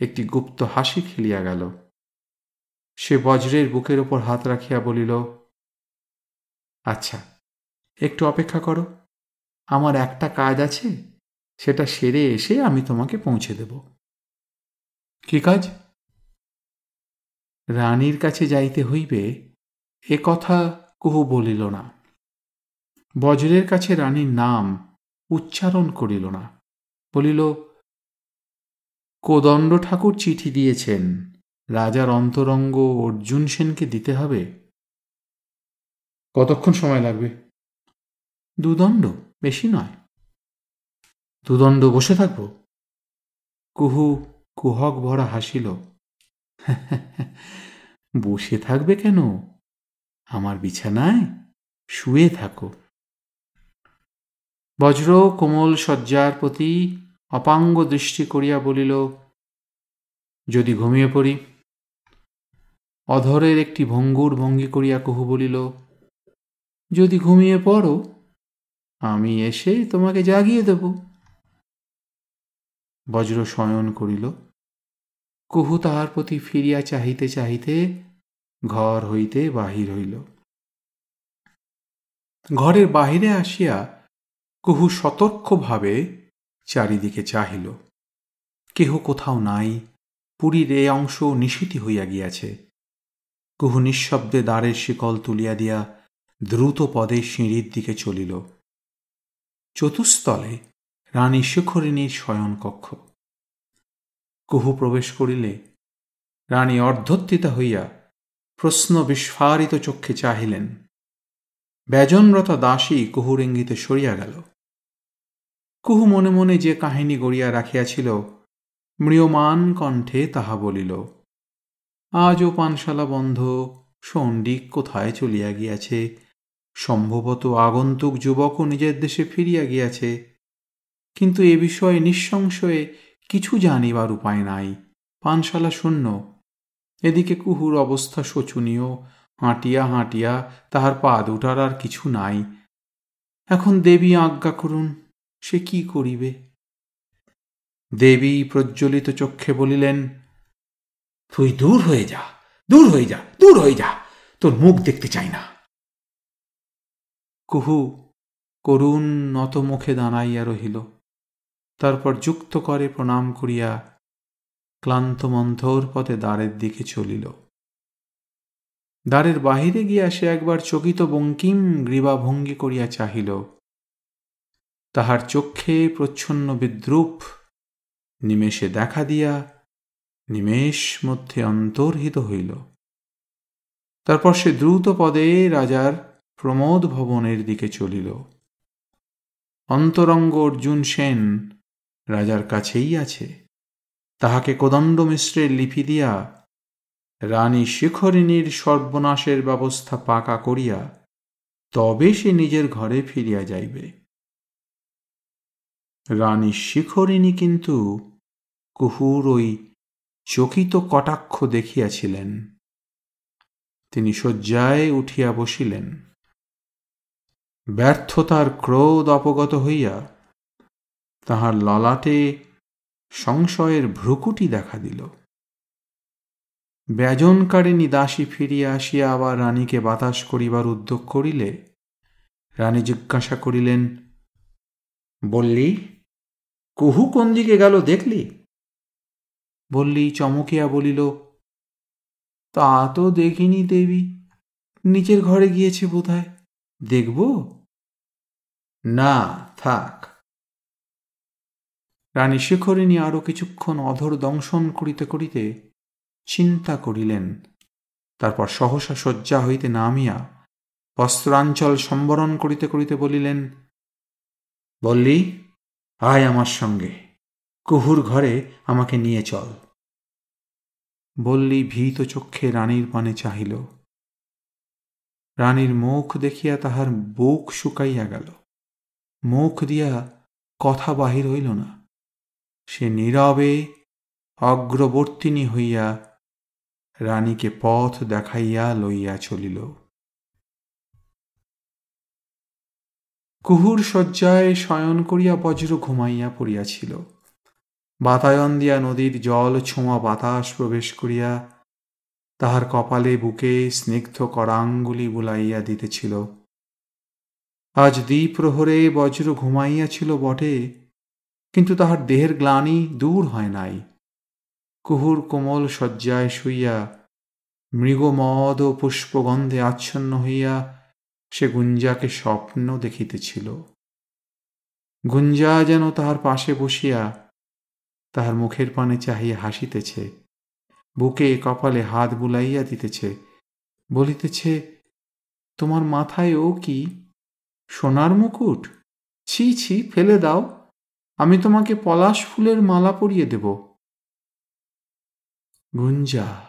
একটি গুপ্ত হাসি খেলিয়া গেল। সে বজ্রের বুকের ওপর হাত রাখিয়া বলিল আচ্ছা একটু অপেক্ষা করো। আমার একটা কাজ আছে সেটা সেরে এসে আমি তোমাকে পৌঁছে দেব। কি কাজ? রানীর কাছে যাইতে হইবে এ কথা কুহু বলিল না। বজ্রের কাছে রানীর নাম উচ্চারণ করিল না। বলিল কোদণ্ড ঠাকুর চিঠি দিয়েছেন। রাজার অন্তরঙ্গ অর্জুন সেনকে দিতে হবে। কতক্ষণ সময় লাগবে? দুদণ্ড বেশি নয়। দুদণ্ড বসে থাকব। কুহু কুহক ভরা হাসিল। বসে থাকবে কেন? আমার বিছানায় শুয়ে থাকো। বজ্র কোমল শয্যার প্রতি অপাঙ্গ দৃষ্টি করিয়া বলিল, যদি ঘুমিয়ে পড়ি? অধরের একটি ভঙ্গুর ভঙ্গি করিয়া কহু বলিল, যদি ঘুমিয়ে পড়ো, আমি এসে তোমাকে জাগিয়ে দেব। বজ্র শয়ন করিল। কুহু তাহার প্রতি ফিরিয়া চাহিতে চাহিতে ঘর হইতে বাহির হইল। ঘরের বাহিরে আসিয়া কুহু সতর্কভাবে চারিদিকে চাহিল। কেহ কোথাও নাই, পুরীর এ অংশ নিশীতি হইয়া গিয়াছে। কুহু নিঃশব্দে দ্বারের শিকল তুলিয়া দিয়া দ্রুত পদে সিঁড়ির দিকে চলিল। চতুস্থলে রানী শিখরিণীর শয়নকক্ষ কুহু প্রবেশ করিলে রানী অর্ধত্বিতা হইয়া প্রশ্ন বিস্ফারিত চক্ষে চাহিলেন। ব্যজনরতা দাসী কুহুর ইঙ্গিতে সরিয়া গেল। কুহু মনে মনে যে কাহিনী গড়িয়া রাখিয়াছিল, ম্রিয়মান কণ্ঠে তাহা বলিল, আজও পানশালা বন্ধ সন্ডিক কোথায় চলিয়া গিয়াছে? সম্ভবত আগন্তুক যুবকও নিজের দেশে ফিরিয়া গিয়াছে। কিন্তু এ বিষয়ে নিঃসংশয়ে কিছু জানিবার উপায় নাই। পানশালা শূন্য। এদিকে কুহুর অবস্থা শোচনীয়, হাঁটিয়া হাঁটিয়া তাহার পা দুটার আর কিছু নাই। এখন দেবী আজ্ঞা করুন। সে কি করিবে? দেবী প্রজ্বলিত চক্ষে বলিলেন, তুই দূর হয়ে যা, দূর হয়ে যা, দূর হয়ে যা, তোর মুখ দেখতে চাই না। কুহু করুণ নত মুখে দাঁড়াইয়া রহিল। তারপর যুক্ত করে প্রণাম করিয়া ক্লান্ত মন্থর পথে দ্বারের দিকে চলিল। দ্বারের বাহিরে গিয়া সে একবার চকিত বঙ্কিম গ্রীবাভঙ্গি করিয়া চাহিল। তাহার চক্ষে প্রচ্ছন্ন বিদ্রুপ, নিমেষে দেখা দিয়া নিমেষ মধ্যে অন্তর্হিত হইল। তারপর সে দ্রুত পদে রাজার প্রমোদ ভবনের দিকে চলিল। অন্তরঙ্গ অর্জুন সেন রাজার কাছেই আছে। তাহাকে কোদণ্ড মিশ্রের লিপি দিয়া রানী শিখরিণীর সর্বনাশের ব্যবস্থা পাকা করিয়া তবে সে নিজের ঘরে ফিরিয়া যাইবে। রানী শিখরিণী কিন্তু কুহুর ওই চকিত কটাক্ষ দেখিয়াছিলেন। তিনি শয্যায় উঠিয়া বসিলেন। ব্যর্থতার ক্রোধ অপগত হইয়া তাহার ললাটে সংশয়ের ভ্রুকুটি দেখা দিল। ব্যজনকারিণী দাসী ফিরিয়া আসিয়া আবার রানীকে বাতাস করিবার উদ্যোগ করিলে রানী জিজ্ঞাসা করিলেন, বললি কুহু কোন দিকে গেল দেখলি? বললি, চমকিয়া বলিল, তা তো দেখিনি দেবী, নিচের ঘরে গিয়েছে বোধহয়। দেখব? না, থাক। রানী শেখরিণী আরও কিছুক্ষণ অধর দংশন করিতে করিতে চিন্তা করিলেন। তারপর সহসা শয্যা হইতে নামিয়া বস্ত্রাঞ্চল সম্বরণ করিতে করিতে বলিলেন, বললি আয় আমার সঙ্গে, কুহুর ঘরে আমাকে নিয়ে চল। বললি ভীত চক্ষে রানীর পানে চাহিল। রানীর মুখ দেখিয়া তাহার বুক শুকাইয়া গেল। মুখ দিয়া কথা বাহির হইল না। সে নীরবে অগ্রবর্তিনী হইয়া রানীকে পথ দেখাইয়া লইয়া চলিল। কুহুর শয্যায় শয়ন করিয়া বজ্র ঘুমাইয়া পড়িয়াছিল। বাতায়ন দিয়া নদীর জল ছোঁয়া বাতাস প্রবেশ করিয়া তাহার কপালে বুকে স্নিগ্ধ করাঙ্গুলি বুলাইয়া দিতেছিল। আজ দ্বিপ্রহরে বজ্র ঘুমাইয়াছিল বটে, কিন্তু তাহার দেহের গ্লানি দূর হয় নাই। কুহুর কোমল শয্যায় শুইয়া মৃগমদ ও পুষ্পগন্ধে আচ্ছন্ন হইয়া সে গুঞ্জাকে স্বপ্ন দেখিতেছিল। গুঞ্জা যেন তাহার পাশে বসিয়া তাহার মুখের পানে চাহিয়া হাসিতেছে, বুকে কপালে হাত বুলাইয়া দিতেছে, বলিতেছে, তোমার মাথায় ও কি? সোনার মুকুট? ছি ছি, ফেলে দাও, আমি তোমাকে পলাশ ফুলের মালা পরিয়ে দেব। গুঞ্জা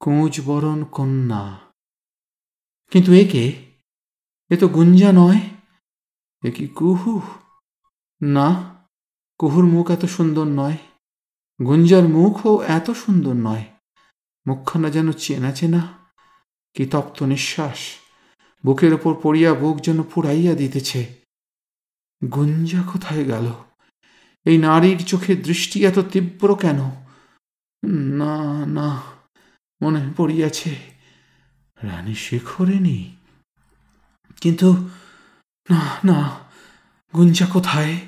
কুঁজ বরণ কন্যা কিন্তু একে, এ তো গুঞ্জা নয়। এ কি কুহু? না, কুহুর মুখ এত সুন্দর নয়। গুঞ্জার মুখও এত সুন্দর নয়। মুখখানা যেন চেনা চেনা, কি তপ্ত নিঃশ্বাস। বুকের ওপর পড়িয়া বুক যেন পুড়াইয়া দিতেছে। গুঞ্জা কোথায় গেল? এই নারীর চোখে দৃষ্টি এত তীব্র কেন? না না, মনে পড়িয়াছে। রানী শেখরেনি। কিন্তু, না না, গুঞ্জা কোথায়?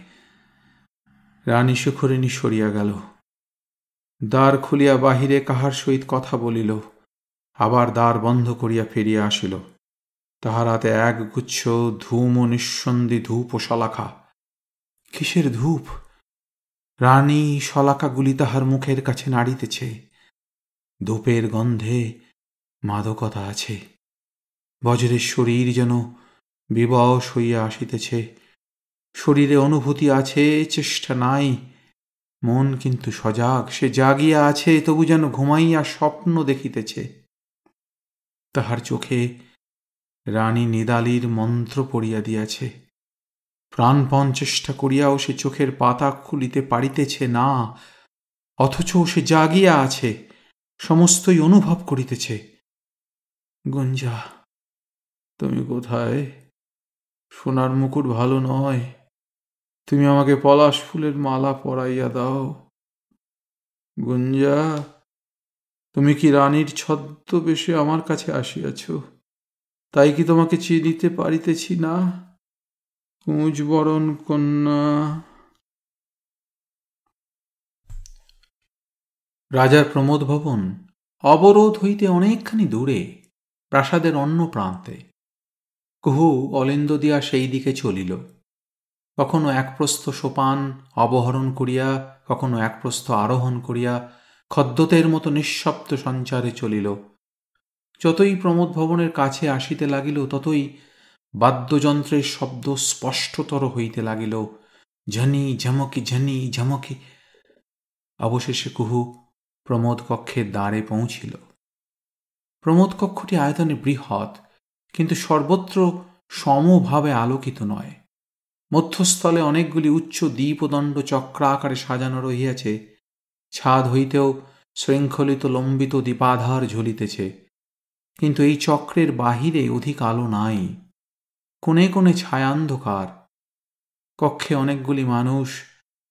রানী সুখরিণী সরিয়া গেল। দ্বার খুলিয়া বাহিরে কাহার সহিত কথা বলিল, আবার দ্বার বন্ধ করিয়া ফিরিয়া আসিল। তাহার হাতে এক গুচ্ছ ধূম ও নিঃসন্দি ধূপ ও শলাখা। কিসের ধূপ? রানী শলাকাগুলি তাহার মুখের কাছে নাড়িতেছে। ধূপের গন্ধে মাদকতা আছে। বজ্রের শরীর যেন বিবশ হইয়া আসিতেছে। শরীরে অনুভূতি আছে, চেষ্টা নাই। মন কিন্তু সজাগ, সে জাগিয়া আছে, তবু যেন ঘুমাইয়া স্বপ্ন দেখিতেছে। তাহার চোখে রানী নিদালির মন্ত্র পড়িয়া দিয়াছে। প্রাণপণ চেষ্টা করিয়াও সে চোখের পাতা খুলিতে পারিতেছে না, অথচ সে জাগিয়া আছে, সমস্তই অনুভব করিতেছে। গুঞ্জা, তুমি কোথায়? সোনার মুকুট ভালো নয়। তুমি আমাকে পলাশ ফুলের মালা পরাইয়া দাও। গুঞ্জা, তুমি কি রানীর ছদ্মবেশে আমার কাছে আসিয়াছ? তাই কি তোমাকে চিনিতে পারিতেছি না? কুঁজবরণ কন্যা। রাজার প্রমোদ ভবন অবরোধ হইতে অনেকখানি দূরে। প্রাসাদের অন্য প্রান্তে। কুহু অলিন্দ দিয়া সেই দিকে চলিল। কখনো এক প্রস্থ সোপান অবহরণ করিয়া, কখনো এক প্রস্থ আরোহণ করিয়া খদ্যতের মতো নিঃশব্দ সঞ্চারে চলিল। যতই প্রমোদ ভবনের কাছে আসিতে লাগিল, ততই বাদ্যযন্ত্রের শব্দ স্পষ্টতর হইতে লাগিল। ঝনি, ঝমকি ঝনি, ঝমকি। অবশেষে কুহু প্রমোদ কক্ষের দ্বারে পৌঁছিল। প্রমোদ কক্ষটি আয়তনে বৃহৎ, কিন্তু সর্বত্র সমভাবে আলোকিত নয়। মধ্যস্থলে অনেকগুলি উচ্চ দ্বীপদণ্ড চক্রাকারে সাজানো রহিয়াছে, ছাদ হইতেও শৃঙ্খলিত লম্বিত দীপাধার ঝুলিতেছে, কিন্তু এই চক্রের বাহিরে অধিক আলো নাই। কোণে কোণে ছায়ান্ধকার, কক্ষে অনেকগুলি মানুষ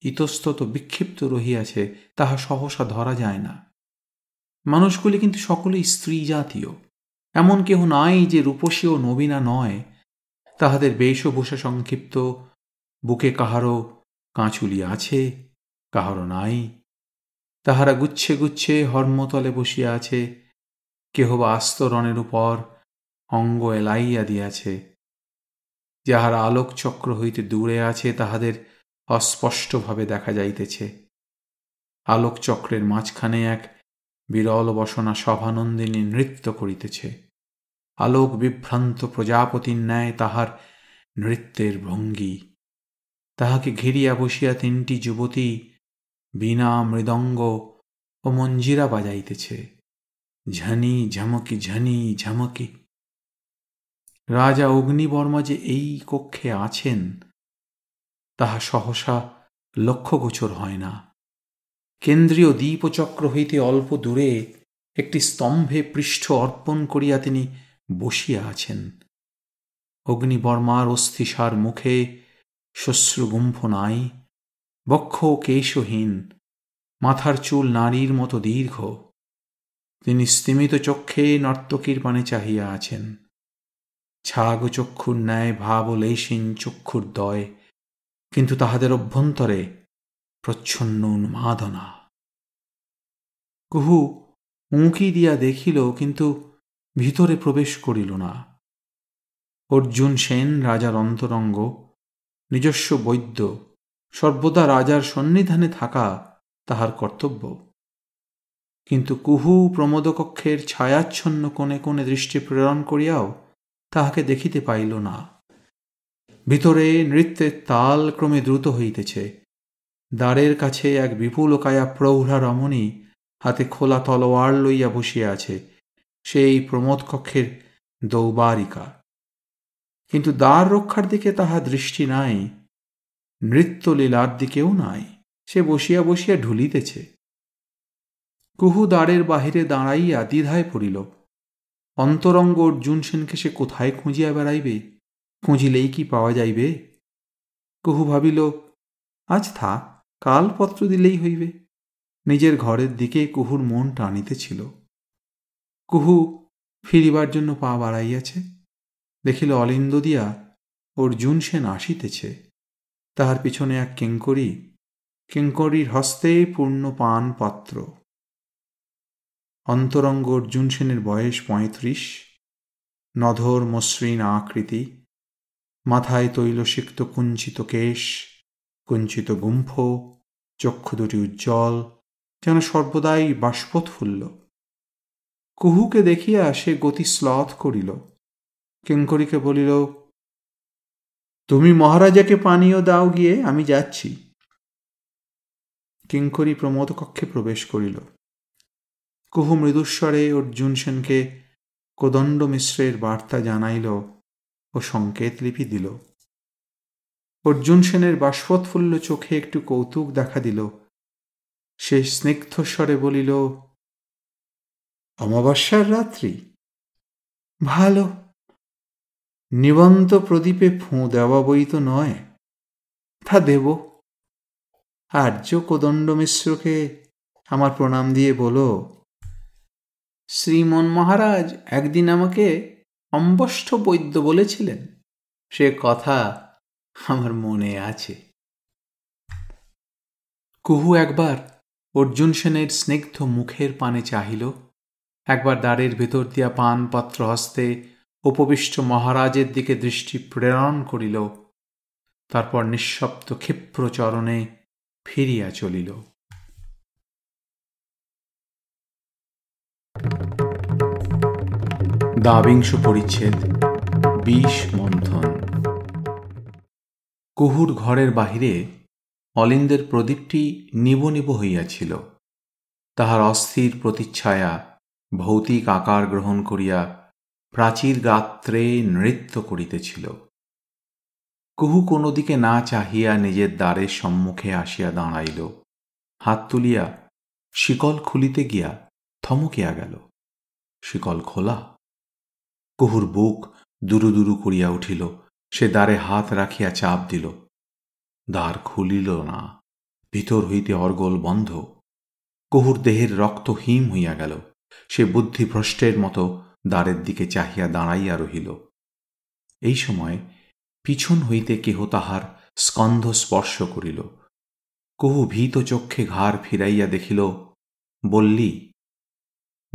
ইতস্তত বিক্ষিপ্ত রহিয়াছে, তাহা সহসা ধরা যায় না। মানুষগুলি কিন্তু সকলেই স্ত্রী জাতীয় এমন কেহ নাই যে রূপসী ও নবীনা নয়। তাহাদের বেশভূষা সংক্ষিপ্ত, বুকে কাহারও কাঁচুলি আছে, কাহারও নাই। তাহারা গুচ্ছে গুচ্ছে হর্মতলে বসিয়া আছে, কেহ বা আস্তরণের উপর অঙ্গ এলাইয়া দিয়াছে। যাহারা আলোক চক্র হইতে দূরে আছে, তাহাদের অস্পষ্টভাবে দেখা যাইতেছে। আলোক চক্রের মাঝখানে এক বিরল বসনা সভানন্দিনী নৃত্য করিতেছে। আলোক বিভ্রান্ত প্রজাপতির ন্যায় তাহার নৃত্যের ভঙ্গি। তাহাকে ঘিরিয়া বসিয়া তিনটি যুবতী বীণা, মৃদঙ্গ ও মঞ্জিরা বাজাইতেছে। ঝনি, ঝমকি ঝনি, ঝমকি। রাজা অগ্নিবর্মা যে এই কক্ষে আছেন, তাহা সহসা লক্ষ্যগোচর হয় না। কেন্দ্রীয় দ্বীপচক্র হইতে অল্প দূরে একটি স্তম্ভে পৃষ্ঠ অর্পণ করিয়া তিনি বসিয়া আছেন। অগ্নিবর্মার অস্থিসার মুখে শ্বশ্রুগুম্ফ নাই, বক্ষ কেশহীন, মাথার চুল নারীর মতো দীর্ঘ। তিনি স্তিমিত চক্ষে নর্তকীর পানে চাহিয়া আছেন। ছাগ চক্ষুর ন্যায় ভাব লেশিন চক্ষুর দয়, কিন্তু তাহাদের অভ্যন্তরে প্রচ্ছন্ন উন্মাদনা। কুহু উঁকি দিয়া দেখিল, কিন্তু ভিতরে প্রবেশ করিল না। অর্জুন সেন রাজার অন্তরঙ্গ, নিজস্ব বৈদ্য, সর্বদা রাজার সন্নিধানে থাকা তাহার কর্তব্য। কিন্তু কুহু প্রমোদকক্ষের ছায়াচ্ছন্ন কোণে কোণে দৃষ্টি প্রেরণ করিয়াও তাহাকে দেখিতে পাইল না। ভিতরে নৃত্যের তাল ক্রমে দ্রুত হইতেছে। দ্বারের কাছে এক বিপুল বিপুলকায়া প্রৌঢ়া রমণী হাতে খোলা তলোয়ার লইয়া বসিয়া আছে, সেই প্রমোদ কক্ষের দৌবারিকা। কিন্তু দ্বার রক্ষার দিকে তাহা দৃষ্টি নাই, নৃত্যলীলার দিকেও নাই, সে বসিয়া বসিয়া ঢুলিতেছে। কুহু দ্বারের বাহিরে দাঁড়াইয়া দ্বিধায় পড়িল। অন্তরঙ্গ অর্জুন সেনকে সে কোথায় খুঁজিয়া বেড়াইবে, খুঁজিলেই কি পাওয়া যাইবে? কুহু ভাবিল, আজ থাক কাল পত্র দিলেই হইবে। নিজের ঘরের দিকে কুহুর মন টানিতেছিল কুহু ফিরিবার জন্য পা বাড়াইয়াছে। দেখিল অলিন্দ দিয়া অর্জুন সেন আসিতেছে। তাহার পিছনে এক কিঙ্করী, কিঙ্করীর হস্তে পূর্ণ পান পাত্র অন্তরঙ্গ অর্জুন সেনের বয়স পঁয়ত্রিশ। নধর মসৃণ আকৃতি। মাথায় তৈলসিক্ত কুঞ্চিত কেশ। কুঞ্চিত গুম্ফ, চক্ষু দুটি উজ্জ্বল, যেন সর্বদাই বাষ্পোৎফুল্ল। কুহুকে দেখিয়া সে গতি শ্লথ করিল। কিঙ্করীকে বলিল, তুমি মহারাজাকে পানীয় দাও গিয়ে, আমি যাচ্ছি। কিঙ্করী প্রমোদ কক্ষে প্রবেশ করিল। কুহু মৃদুস্বরে অর্জুন সেনকে কোদণ্ড মিশ্রের বার্তা জানাইল ও সংকেত লিপি দিল। অর্জুন সেনের বাষ্পোৎফুল্ল চোখে একটু কৌতুক দেখা দিল। সে স্নিগ্ধস্বরে বলিল, অমাবস্যার রাত্রি। ভালো। নিবন্ত প্রদীপে ফোঁ দেওয়া বই তো নয়। তা দেব। আর্য কোদণ্ড মিশ্রকে আমার প্রণাম দিয়ে বলো, শ্রীমন মহারাজ একদিন আমাকে অম্বষ্ঠ বৈদ্য বলেছিলেন। সে কথা আমার মনে আছে। কুহু একবার অর্জুন সেনের স্নিগ্ধ মুখের পানে চাহিল। একবার দ্বারের ভেতর দিয়া পান পাত্র হস্তে উপবিষ্ট মহারাজের দিকে দৃষ্টি প্রেরণ করিল। তারপর নিঃশব্দ ক্ষিপ্র চরণে ফিরিয়া চলিল। দাবিংশ পরিচ্ছেদ বিষ মন্থন। কুহুর ঘরের বাহিরে অলিন্দের প্রদীপটি নিব নিব হইয়াছিল। তাহার অস্থির প্রতিচ্ছায়া ভৌতিক আকার গ্রহণ করিয়া প্রাচীর গাত্রে নৃত্য করিতেছিল। কুহু কোনো দিকে না চাহিয়া নিজের দ্বারের সম্মুখে আসিয়া দাঁড়াইল। হাত তুলিয়া শিকল খুলিতে গিয়া থমকিয়া গেল। শিকল খোলা। কুহুর বুক দুরু দুরু করিয়া উঠিল। সে দ্বারে হাত রাখিয়া চাপ দিল। দ্বার খুলিল না। ভিতর হইতে অর্গল বন্ধ। কহুর দেহের রক্ত হিম হইয়া গেল। সে বুদ্ধিভ্রষ্টের মতো দ্বারের দিকে চাহিয়া দাঁড়াইয়া রহিল। এই সময় পিছন হইতে কেহ তাহার স্কন্ধ স্পর্শ করিল। কহু ভীত চক্ষে ঘাড় ফিরাইয়া দেখিল, বল্লি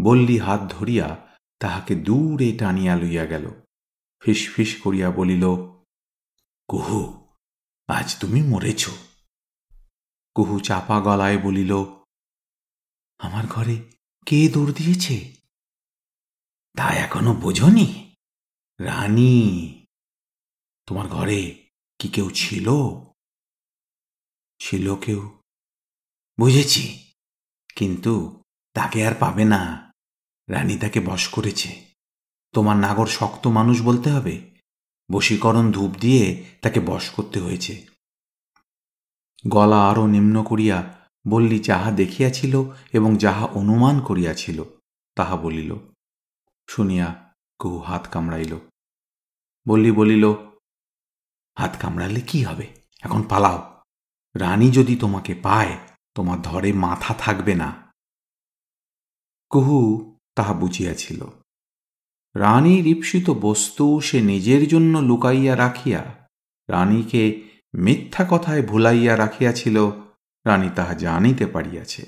বল্লি হাত ধরিয়া তাহাকে দূরে টানিয়া লইয়া গেল। ফিস ফিস করিয়া বলিল, কুহু, আজ তুমি মরেছ। কুহু চাপা গলায় বলিল, আমার ঘরে কে দৌড় দিয়েছে? তা এখনও বোঝনি, রানী। তোমার ঘরে কি কেউ ছিল? ছিল কেউ, বুঝেছি, কিন্তু তাকে আর পাবে না। রানী তাকে বশ করেছে। তোমার নাগর শক্ত মানুষ বলতে হবে? বশীকরণ ধূপ দিয়ে তাকে বশ করতে হয়েছে। গলা আরও নিম্ন করিয়া বললি যাহা দেখিয়াছিল এবং যাহা অনুমান করিয়াছিল, তাহা বলিল, শুনিয়া কুহু হাত কামড়াইল? বললি বলিল, হাত কামড়ালে কি হবে? এখন পালাও। রানী যদি তোমাকে পায়, তোমার ধরে মাথা থাকবে না। কুহু তাহা বুঝিয়াছিল। রানীর ঈপ্সিত বস্তু সে নিজের জন্য লুকাইয়া রাখিয়া, রানীকে মিথ্যা কথায় ভুলাইয়া রাখিয়াছিল, রানী তাহা জানিতে পারিয়াছে।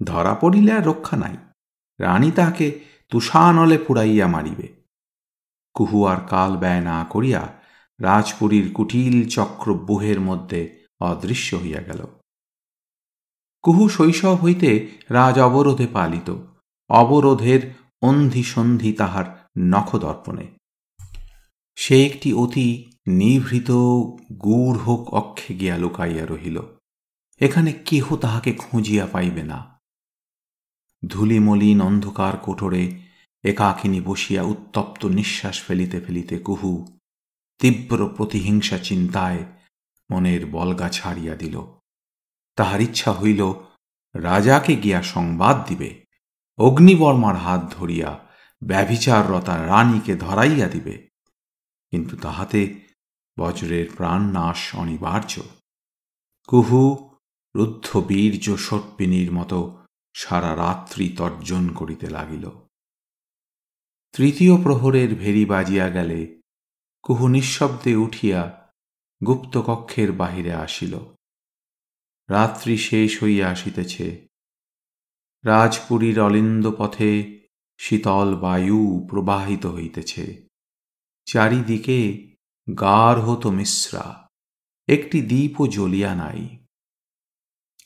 ধরা পড়িলে আর রক্ষা নাই, রানী তাহাকে তুষানলে পুড়াইয়া মারিবে। কুহু আর কাল ব্যয় না করিয়া রাজপুরীর কুটিল চক্র বুহের মধ্যে অদৃশ্য হইয়া গেল। কুহু শৈশব হইতে রাজ অবরোধে পালিত, অবরোধের অন্ধি সন্ধি তাহার নখদর্পণে। সে একটি অতি নিভৃত গূঢ় অক্ষে গিয়া লুকাইয়া রহিল। এখানে কেহ তাহাকে খুঁজিয়া পাইবে না। ধুলিমলিন অন্ধকার কোটরে একাকিনী বসিয়া উত্তপ্ত নিঃশ্বাস ফেলিতে ফেলিতে কুহু তীব্র প্রতিহিংসা চিন্তায় মনের বলগা ছাড়িয়া দিল। তাহার ইচ্ছা হইল, রাজাকে গিয়া সংবাদ দিবে। অগ্নিবর্মার হাত ধরিয়া ব্যভিচাররতা রানীকে ধরাইয়া দিবে। কিন্তু তাহাতে বজ্রের প্রাণ নাশ অনিবার্য। কুহু, রুদ্ধ বীর্য সর্পিনীর মতো সারা রাত্রি তর্জন করিতে লাগিল। তৃতীয় প্রহরের ভেরি বাজিয়া গেলে কুহু নিঃশব্দে উঠিয়া গুপ্তকক্ষের বাহিরে আসিল। রাত্রি শেষ হইয়া আসিতেছে। রাজপুরীর অলিন্দ পথে শীতল বায়ু প্রবাহিত হইতেছে। চারিদিকে গার্হত মিশ্রা, একটি দ্বীপও জ্বলিয়া নাই।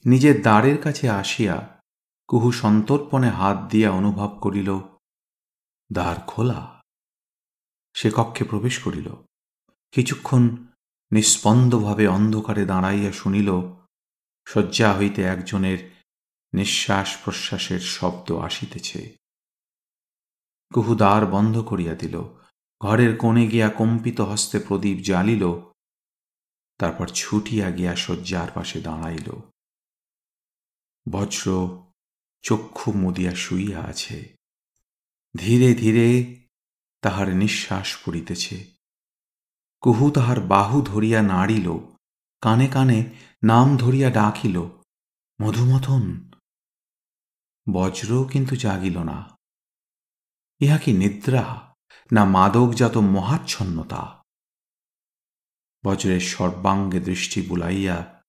নিজের দ্বারের কাছে আসিয়া কুহু সন্তর্পণে হাত দিয়া অনুভব করিল, দ্বার খোলা। সে কক্ষে প্রবেশ করিল। কিছুক্ষণ নিস্পন্দভাবে অন্ধকারে দাঁড়াইয়া শুনিল, শয্যা হইতে একজনের নিঃশ্বাস প্রশ্বাসের শব্দ আসিতেছে। কুহু দ্বার বন্ধ করিয়া দিল। ঘরের কোণে গিয়া কম্পিত হস্তে প্রদীপ জ্বালিল। তারপর ছুটিয়া গিয়া শয্যার পাশে দাঁড়াইল। বজ্র চক্ষু মুদিয়া শুইয়া আছে। ধীরে ধীরে তাহার নিঃশ্বাস পড়িতেছে। কুহু তাহার বাহু ধরিয়া নাড়িল। কানে কানে নাম ধরিয়া ডাকিল। মধুমথন বজ্র কিন্তু জাগিল না। ইহা কি নিদ্রা না মাদকজাত মহাচ্ছন্নতা? বজ্রের সর্বাঙ্গে দৃষ্টি বুলাইয়া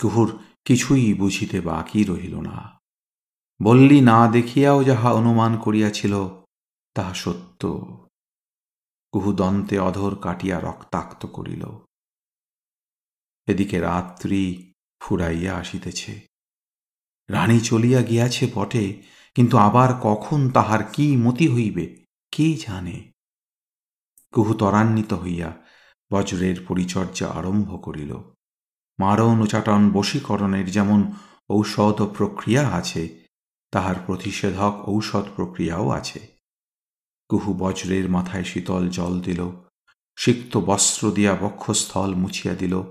কুহুর কিছুই বুঝিতে বাকি রহিল না। বললি না দেখিয়াও যাহা অনুমান করিয়াছিল, তাহা সত্য। কুহু দন্তে অধর কাটিয়া রক্তাক্ত করিল। এদিকে রাত্রি ফুরাইয়া আসিতেছে। রানী চলিয়া গিয়াছে বটে, কিন্তু আবার কখন তাহার কি মতি হইবে, কে জানে? কুহু ত্বরান্বিত হইয়া বজ্রের পরিচর্যা আরম্ভ করিল। মারণ উচাটন বশীকরণের যেমন ঔষধ প্রক্রিয়া আছে, তাহার প্রতিষেধক ঔষধ প্রক্রিয়াও আছে। কুহু বজ্রের মাথায় শীতল জল দিল, সিক্ত বস্ত্র দিয়া বক্ষস্থল মুছিয়া দিল,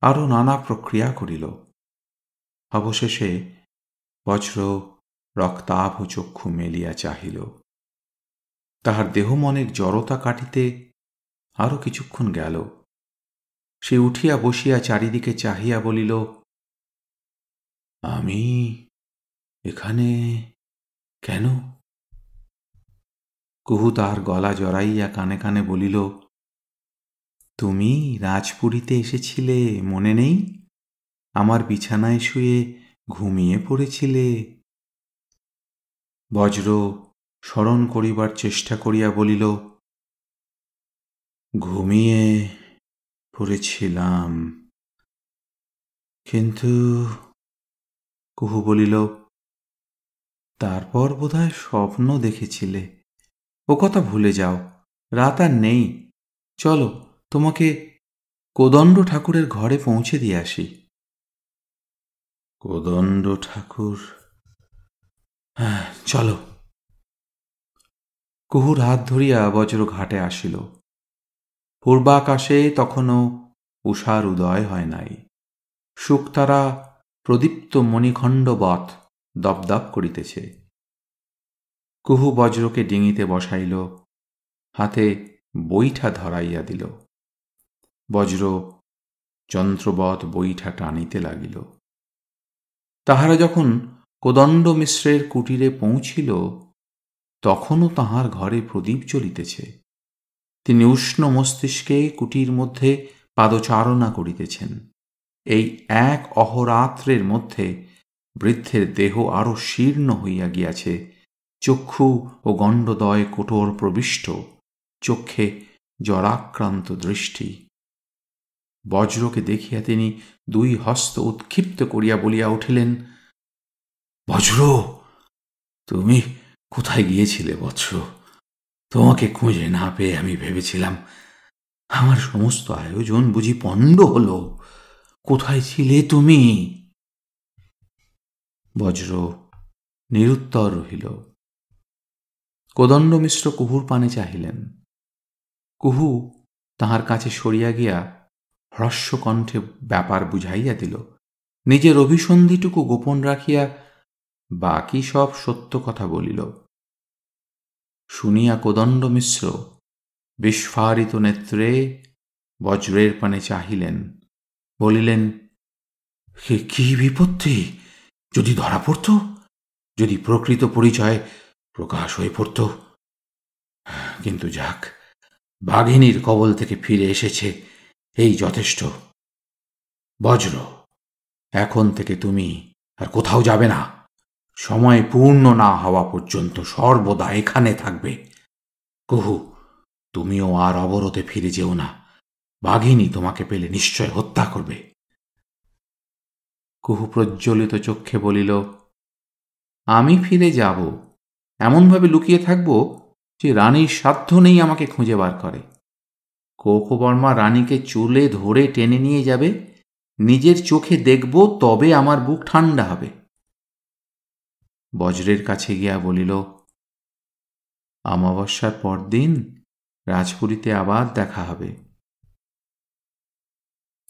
আরও নানা প্রক্রিয়া করিল। অবশেষে বজ্র রক্তাভ চক্ষু মেলিয়া চাহিল। তাহার দেহ মনের জড়তা কাটিতে আরও কিছুক্ষণ গেল। সে উঠিয়া বসিয়া চারিদিকে চাহিয়া বলিল, আমি এখানে কেন? কুহু তাহার গলা জড়াইয়া কানে কানে বলিল, তুমি রাজপুরীতে এসেছিলে, মনে নেই? আমার বিছানায় শুয়ে ঘুমিয়ে পড়েছিলে। বজ্র স্মরণ করিবার চেষ্টা করিয়া বলিল, ঘুমিয়ে পড়েছিলাম। কিন্তু কুহু বলিল, তারপর বোধহয় স্বপ্ন দেখেছিলে। ও কথা ভুলে যাও, রাত আর নেই। চলো, তোমাকে কোদণ্ড ঠাকুরের ঘরে পৌঁছে দিয়ে আসি। কোদণ্ড ঠাকুর। হ্যাঁ চলো। কুহুর হাত ধরিয়া বজ্র ঘাটে আসিল। পূর্বাকাশে তখনও উষার উদয় হয় নাই। শুকতারা প্রদীপ্ত মণিখণ্ডবৎ দপদপ করিতেছে। কুহু বজ্রকে ডিঙিতে বসাইল, হাতে বৈঠা ধরাইয়া দিল। বজ্র যন্ত্রবৎ বৈঠা টানিতে লাগিল। তাহারা যখন কোদণ্ড মিশ্রের কুটিরে পৌঁছিল, তখনও তাহার ঘরে প্রদীপ চলিতেছে তিনি উষ্ণ মস্তিষ্কে কুটির মধ্যে পাদচারণা করিতেছেন। এই এক অহরাত্রের মধ্যে বৃদ্ধের দেহ আরও শীর্ণ হইয়া গিয়াছে। চক্ষু ও গণ্ডদয় কোটর প্রবিষ্ট। চক্ষে জরাক্রান্ত দৃষ্টি। বজ্রকে দেখিয়া তিনি দুই হস্ত উৎক্ষিপ্ত করিয়া বলিয়া উঠিলেন, বজ্র, তুমি কোথায় গিয়েছিলে বৎস? তোমাকে খুঁজে না পেয়ে আমি ভেবেছিলাম আমার সমস্ত আয়োজন বুঝি পণ্ড হল। কোথায় ছিলে তুমি? বজ্র নিরুত্তর রহিল। কোদণ্ড মিশ্র কুহুর পানে চাহিলেন। কুহু তাহার কাছে সরিয়া গিয়া হ্রস্ব কণ্ঠে ব্যাপার বুঝাইয়া দিল, নিজের অভিসন্ধিটুকু গোপন রাখিয়া বাকি সব সত্য কথা বলিল। শুনিয়া কোদণ্ড মিশ্র বিস্ফারিত নেত্রে বজ্রের পানে চাহিলেন, বলিলেন কি বিপত্তি? যদি ধরা পড়ত, যদি প্রকৃত পরিচয় প্রকাশ হয়ে পড়ত। কিন্তু যাক, বাঘিনীর কবল থেকে ফিরে এসেছে। এই যথেষ্ট। বজ্র, এখন থেকে তুমি আর কোথাও যাবে না। সময় পূর্ণ না হওয়া পর্যন্ত সর্বদা এখানে থাকবে। কহু, তুমিও আর অবরোধে ফিরে যেও না। বাঘিনী তোমাকে পেলে নিশ্চয় হত্যা করবে। কুহু প্রজ্বলিত চক্ষে বলিল, আমি ফিরে যাব। এমনভাবে লুকিয়ে থাকব যে রানীর সাধ্য নেই আমাকে খুঁজে বার করে। কৌকবর্মা রানীকে চুলে ধরে টেনে নিয়ে যাবে। নিজের চোখে দেখব তবে আমার বুক ঠান্ডা হবে। বজ্রের কাছে গিয়া বলিল, অমাবস্যার পরদিন রাজপুরীতে আবার দেখা হবে।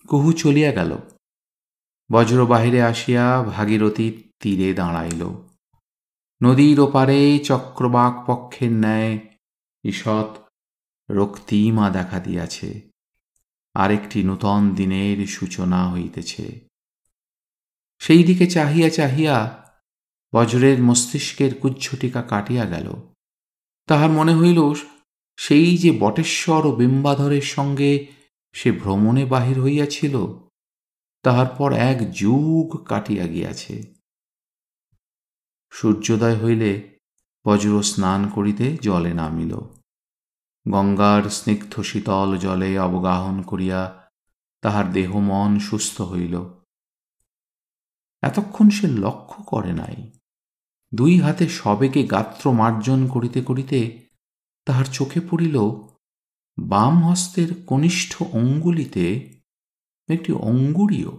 কুহু চলিয়া গেল। বজ্র বাহিরে আসিয়া ভাগীরথীর তীরে দাঁড়াইল। নদীর ওপারে চক্রবাক পক্ষের ন্যায় ঈষৎ রক্তিমা দেখা দিয়াছে, আরেকটি নূতন দিনের সূচনা হইতেছে। সেই দিকে চাহিয়া চাহিয়া বজ্রের মস্তিষ্কের কুচ্ছটিকা কাটিয়া গেল। তাহার মনে হইল, সেই যে বটেশ্বর ও বিম্বাধরের সঙ্গে সে ভ্রমণে বাহির হইয়াছিল, তাহার পর এক যুগ কাটিয়া গিয়াছে। সূর্যোদয় হইলে বজ্র স্নান করিতে জলে নামিল। গঙ্গার স্নিগ্ধ শীতল জলে অবগাহন করিয়া তাহার দেহ মন সুস্থ হইল। এতক্ষণ সে লক্ষ্য করে নাই। দুই হাতে সবেকে গাত্র মার্জন করিতে করিতে তাহার চোখে পড়িল, বাম হস্তের কনিষ্ঠ অঙ্গুলিতে একটি অঙ্গুরীয়,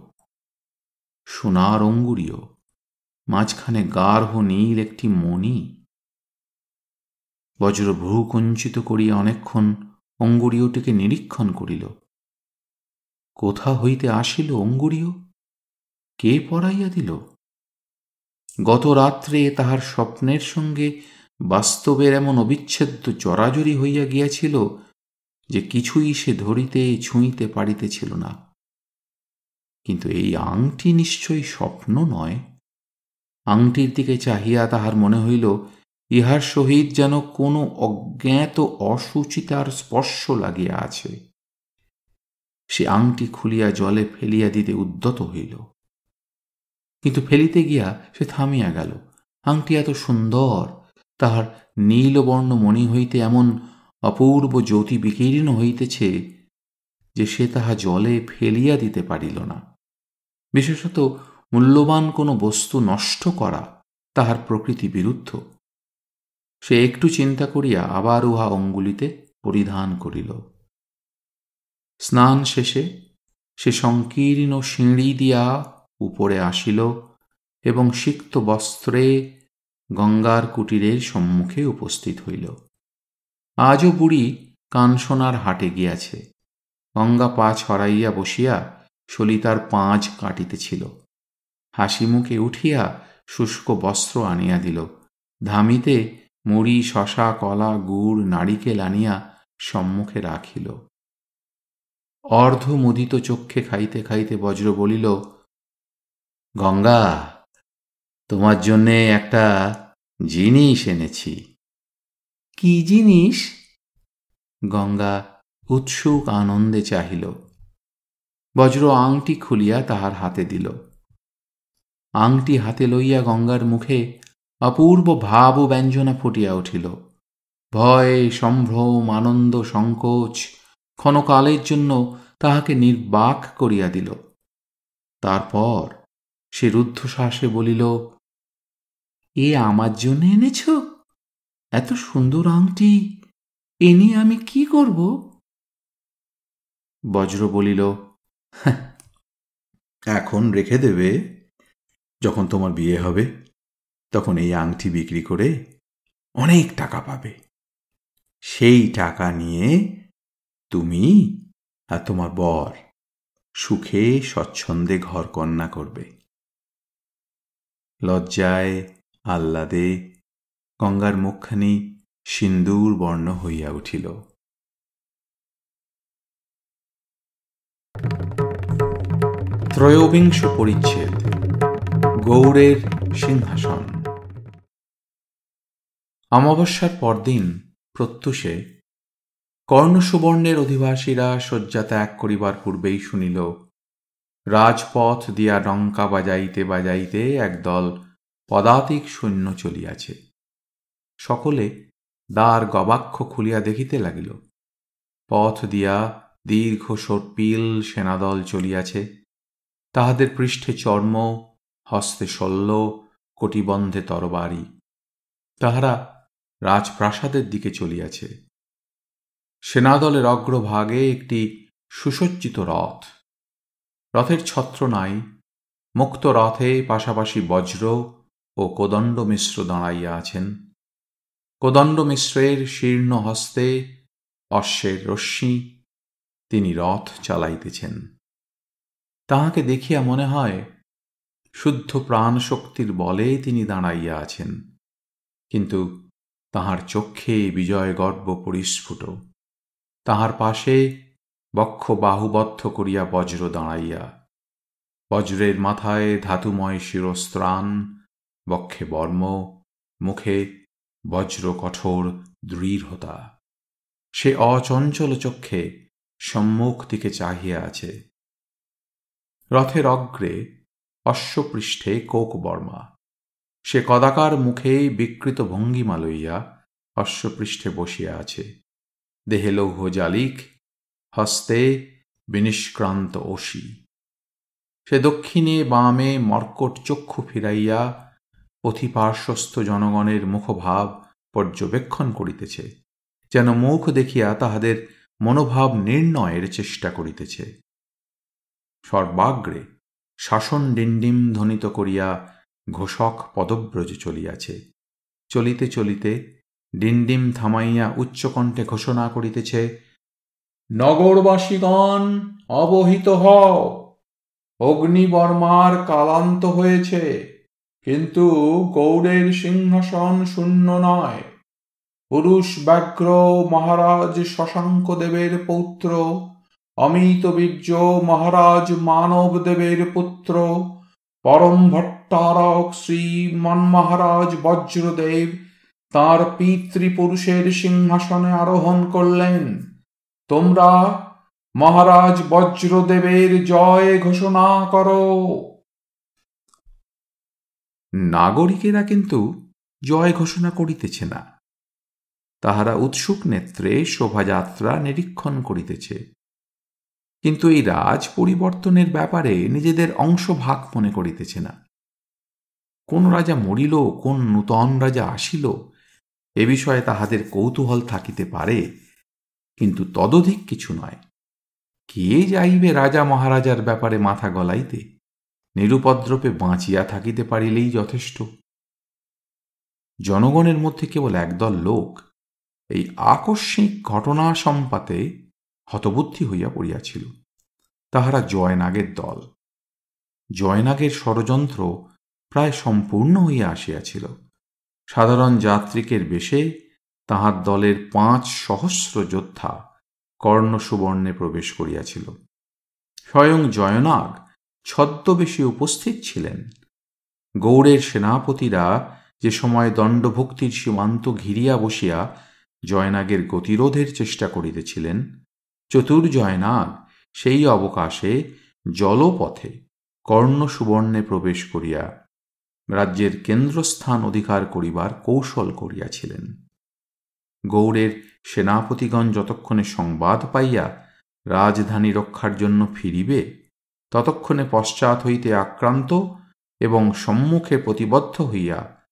সোনার অঙ্গুরীয়, মাঝখানে গার্হ নীল একটি মণি বজ্র কঞ্চিত করিয়া অনেকক্ষণ অঙ্গুরীয়টিকে নিরীক্ষণ করিল। কোথা হইতে আসিল অঙ্গুরীয়? কে পড়াইয়া দিল? গত রাত্রে তাহার স্বপ্নের সঙ্গে বাস্তবের এমন অবিচ্ছেদ্য চরাজরি হইয়া গিয়াছিল যে কিছুই সে ধরিতে, ছুঁইতে পারিতেছিল না। কিন্তু এই আংটি নিশ্চয়ই স্বপ্ন নয়। আংটির দিকে চাহিয়া তাহার মনে হইল ইহার সহিত যেন কোনো অজ্ঞাত অসুচিতার স্পর্শ লাগিয়া আছে। সে আংটি খুলিয়া জলে ফেলিয়া দিতে উদ্যত হইল। কিন্তু ফেলিতে গিয়া সে থামিয়া গেল। আংটি এত সুন্দর, তাহার নীলবর্ণ মণি হইতে এমন অপূর্ব জ্যোতি বিকীর্ণ হইতেছে যে সে তাহা জলে ফেলিয়া দিতে পারিল না। বিশেষত মূল্যবান কোনো বস্তু নষ্ট করা তাহার প্রকৃতি বিরুদ্ধ। সে একটু চিন্তা করিয়া আবার উহা অঙ্গুলিতে পরিধান করিল। স্নান শেষে সে সংকীর্ণ সিঁড়ি দিয়া উপরে আসিল এবং সিক্ত বস্ত্রে গঙ্গার কুটিরের সম্মুখে উপস্থিত হইল। আজও বুড়ি কানসোনার হাটে গিয়াছে। গঙ্গা পা ছড়াইয়া বসিয়া সলিতার পাঁচ কাটিতেছিল হাসি মুখে উঠিয়া শুষ্ক বস্ত্র আনিয়া দিল। ধামিতে মুড়ি শশা কলা গুড় নারিকেল আনিয়া সম্মুখে রাখিল। অর্ধ মুদিত চক্ষে খাইতে খাইতে বজ্র বলিল গঙ্গা তোমার জন্যে একটা জিনিস এনেছি। কি জিনিস? গঙ্গা উৎসুক আনন্দে চাহিল। বজ্র আংটি খুলিয়া তাহার হাতে দিল। আংটি হাতে লইয়া গঙ্গার মুখে অপূর্ব ভাব ও ব্যঞ্জনা ফুটিয়া উঠিল। ভয়, সম্ভ্রম, আনন্দ, সংকোচ ক্ষণকালের জন্য তাহাকে নির্বাক করিয়া দিল। তারপর সে রুদ্ধশ্বাসে বলিল, এ আমার জন্য এনেছ? এত সুন্দর আংটি এনে আমি কি করব? বজ্র বলিল এখন রেখে দেবে, যখন তোমার বিয়ে হবে। তখন এই আংটি বিক্রি করে অনেক টাকা পাবে। সেই টাকা নিয়ে তুমি আর তোমার বর সুখে, স্বচ্ছন্দে ঘর কন্যা করবে। লজ্জায় আহ্লাদে গঙ্গার মুখখানি সিন্দুর বর্ণ হইয়া উঠিল। ত্রয়োবিংশ পরিচ্ছেদ, গৌড়ের সিংহাসন। অমাবস্যার পরদিন প্রত্যুষে কর্ণসুবর্ণের অধিবাসীরা শয্যা ত্যাগ করিবার পূর্বেই শুনিল, রাজপথ দিয়া ডঙ্কা বাজাইতে বাজাইতে একদল পদাতিক সৈন্য চলিয়াছে। সকলে দ্বার গবাক্ষ খুলিয়া দেখিতে লাগিল, পথ দিয়া দীর্ঘ সর্পিল সেনাদল চলিয়াছে। তাহাদের পৃষ্ঠে চর্ম, হস্তে শল্য, কটিবন্ধে তরবারি। তাহারা রাজপ্রাসাদের দিকে চলিয়াছে। সেনাদলের অগ্রভাগে একটি সুসজ্জিত রথ। রথের ছত্র নাই মুক্ত রথে পাশাপাশি বজ্র ও কোদণ্ড মিশ্র দাঁড়াইয়া আছেন। কোদণ্ড মিশ্রের শীর্ণ হস্তে অশ্বের রশ্মি তিনি রথ চালাইতেছেন। তাহাকে দেখিয়া মনে হয় শুদ্ধ প্রাণশক্তির বলে তিনি দাঁড়াইয়া আছেন। কিন্তু তাহার চক্ষে বিজয় গর্ব পরিস্ফুট। তাহার পাশে বক্ষ বাহুবদ্ধ করিয়া বজ্র দাঁড়াইয়া। বজ্রের মাথায় ধাতুময় শিরস্ত্রাণ, বক্ষে বর্ম, মুখে বজ্র কঠোর দৃঢ়তা। সে অচঞ্চল চক্ষে সম্মুখ দিকে চাহিয়া আছে। রথের অগ্রে অশ্বপৃষ্ঠে কোকবর্মা। সে কদাকার মুখে বিকৃত ভঙ্গিমা লইয়া অশ্বপৃষ্ঠে বসিয়া আছে। দেহে লৌহ জালিক, হস্তে বিনিষ্ক্রান্ত অসি সে দক্ষিণে বামে মর্কট চক্ষু ফিরাইয়া অধিপার্শ্বস্থ জনগণের মুখভাব পর্যবেক্ষণ করিতেছে, যেন মুখ দেখিয়া তাহাদের মনোভাব নির্ণয়ের চেষ্টা করিতেছে। সর্বাগ্রে শাসন ডিন্ডিম ধ্বনিত করিয়া ঘোষক পদব্রজে চলিয়াছে। চলিতে চলিতে ডিন্ডিম থামাইয়া উচ্চকণ্ঠে ঘোষণা করিতেছে, নগরবাসীগণ, অবহিত হও। অগ্নিবর্মার কালান্ত হয়েছে, কিন্তু গৌড়ের সিংহাসন শূন্য নয়। পুরুষ ব্যাঘ্র মহারাজ শশাঙ্ক দেবের পৌত্র, অমিত বীর্য মহারাজ মানব দেবের পুত্র পরম ভট্টারক শ্রী মহারাজ বজ্রদেব তার পিতৃপুরুষের সিংহাসনে আরোহণ করলেন। তোমরা মহারাজ বজ্রদেবের জয় ঘোষণা করো। নাগরিকেরা কিন্তু জয় ঘোষণা করিতেছে না। তাহারা উৎসুক নেত্রে শোভাযাত্রা নিরীক্ষণ করিতেছে। কিন্তু এই রাজ পরিবর্তনের ব্যাপারে নিজেদের অংশ ভাগ মনে করিতেছে না। কোন রাজা মরিল, কোন নূতন রাজা আসিল, এ বিষয়ে তাহাদের কৌতূহল থাকিতে পারে, কিন্তু তদধিক কিছু নয়। কে যাইবে রাজা মহারাজার ব্যাপারে মাথা গলাইতে? নিরুপদ্রপে বাঁচিয়া থাকিতে পারিলেই যথেষ্ট। জনগণের মধ্যে কেবল একদল লোক, এই আকস্মিক ঘটনা সম্পাতে হতবুদ্ধি হইয়া পড়িয়াছিল। তাহারা জয়নাগের দল। জয়নাগের ষড়যন্ত্র প্রায় সম্পূর্ণ হইয়া আসিয়াছিল। সাধারণ যাত্রিকের বেশে তাহার দলের পাঁচ সহস্র যোদ্ধা কর্ণ সুবর্ণে প্রবেশ করিয়াছিল। স্বয়ং জয়নাগ ছদ্মবেশে উপস্থিত ছিলেন। গৌড়ের সেনাপতিরা যে সময় দণ্ডভক্তির সীমান্ত ঘিরিয়া বসিয়া জয়নাগের গতিরোধের চেষ্টা করিতেছিলেন চতুর্জয়নাগ, সেই অবকাশে জলপথে কর্ণ সুবর্ণে প্রবেশ করিয়া রাজ্যের কেন্দ্রস্থান অধিকার করিবার কৌশল করিয়াছিলেন। গৌড়ের সেনাপতিগণ যতক্ষণে সংবাদ পাইয়া রাজধানী রক্ষার জন্য ফিরিবে, ততক্ষণে পশ্চাৎ হইতে আক্রান্ত এবং সম্মুখে প্রতিবদ্ধ হইয়া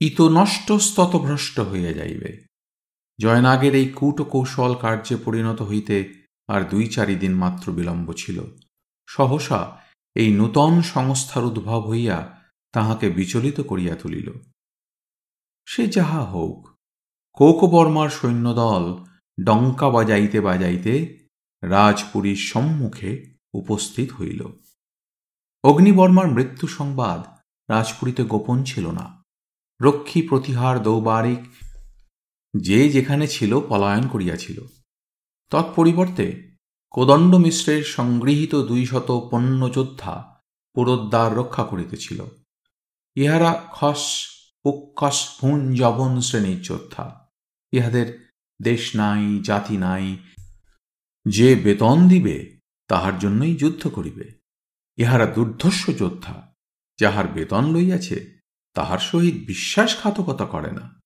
ইতনষ্ট স্ততভ্রষ্ট হইয়া যাইবে। জয়নাগের এই কূট কৌশল কার্যে পরিণত হইতে আর দুই চারি দিন মাত্র বিলম্ব ছিল। সহসা এই নূতন সংস্থার উদ্ভব হইয়া তাহাকে বিচলিত করিয়া তুলিল। সে যাহা হোক, কৌকবর্মার সৈন্যদল ডঙ্কা বাজাইতে বাজাইতে রাজপুরীর সম্মুখে উপস্থিত হইল। অগ্নিবর্মার মৃত্যু সংবাদ রাজপুরীতে গোপন ছিল না। রক্ষী প্রতিহার দৌবারিক যে যেখানে ছিল পলায়ন করিয়াছিল। তৎপরিবর্তে কোদণ্ড মিশ্রের সংগৃহীত দুইশত পণ্য যোদ্ধা পুরোদ্বার রক্ষা করিতেছিল। ইহারা খস উক্ষস ভুন জবন শ্রেণির যোদ্ধা। ইহাদের দেশ নাই, জাতি নাই। যে বেতন দিবে, তাহার জন্যই যুদ্ধ করিবে। ইহারা দুর্ধর্ষ যোদ্ধা, যাহার বেতন লইয়াছে, তাহার সহিত বিশ্বাসঘাতকতা করে না।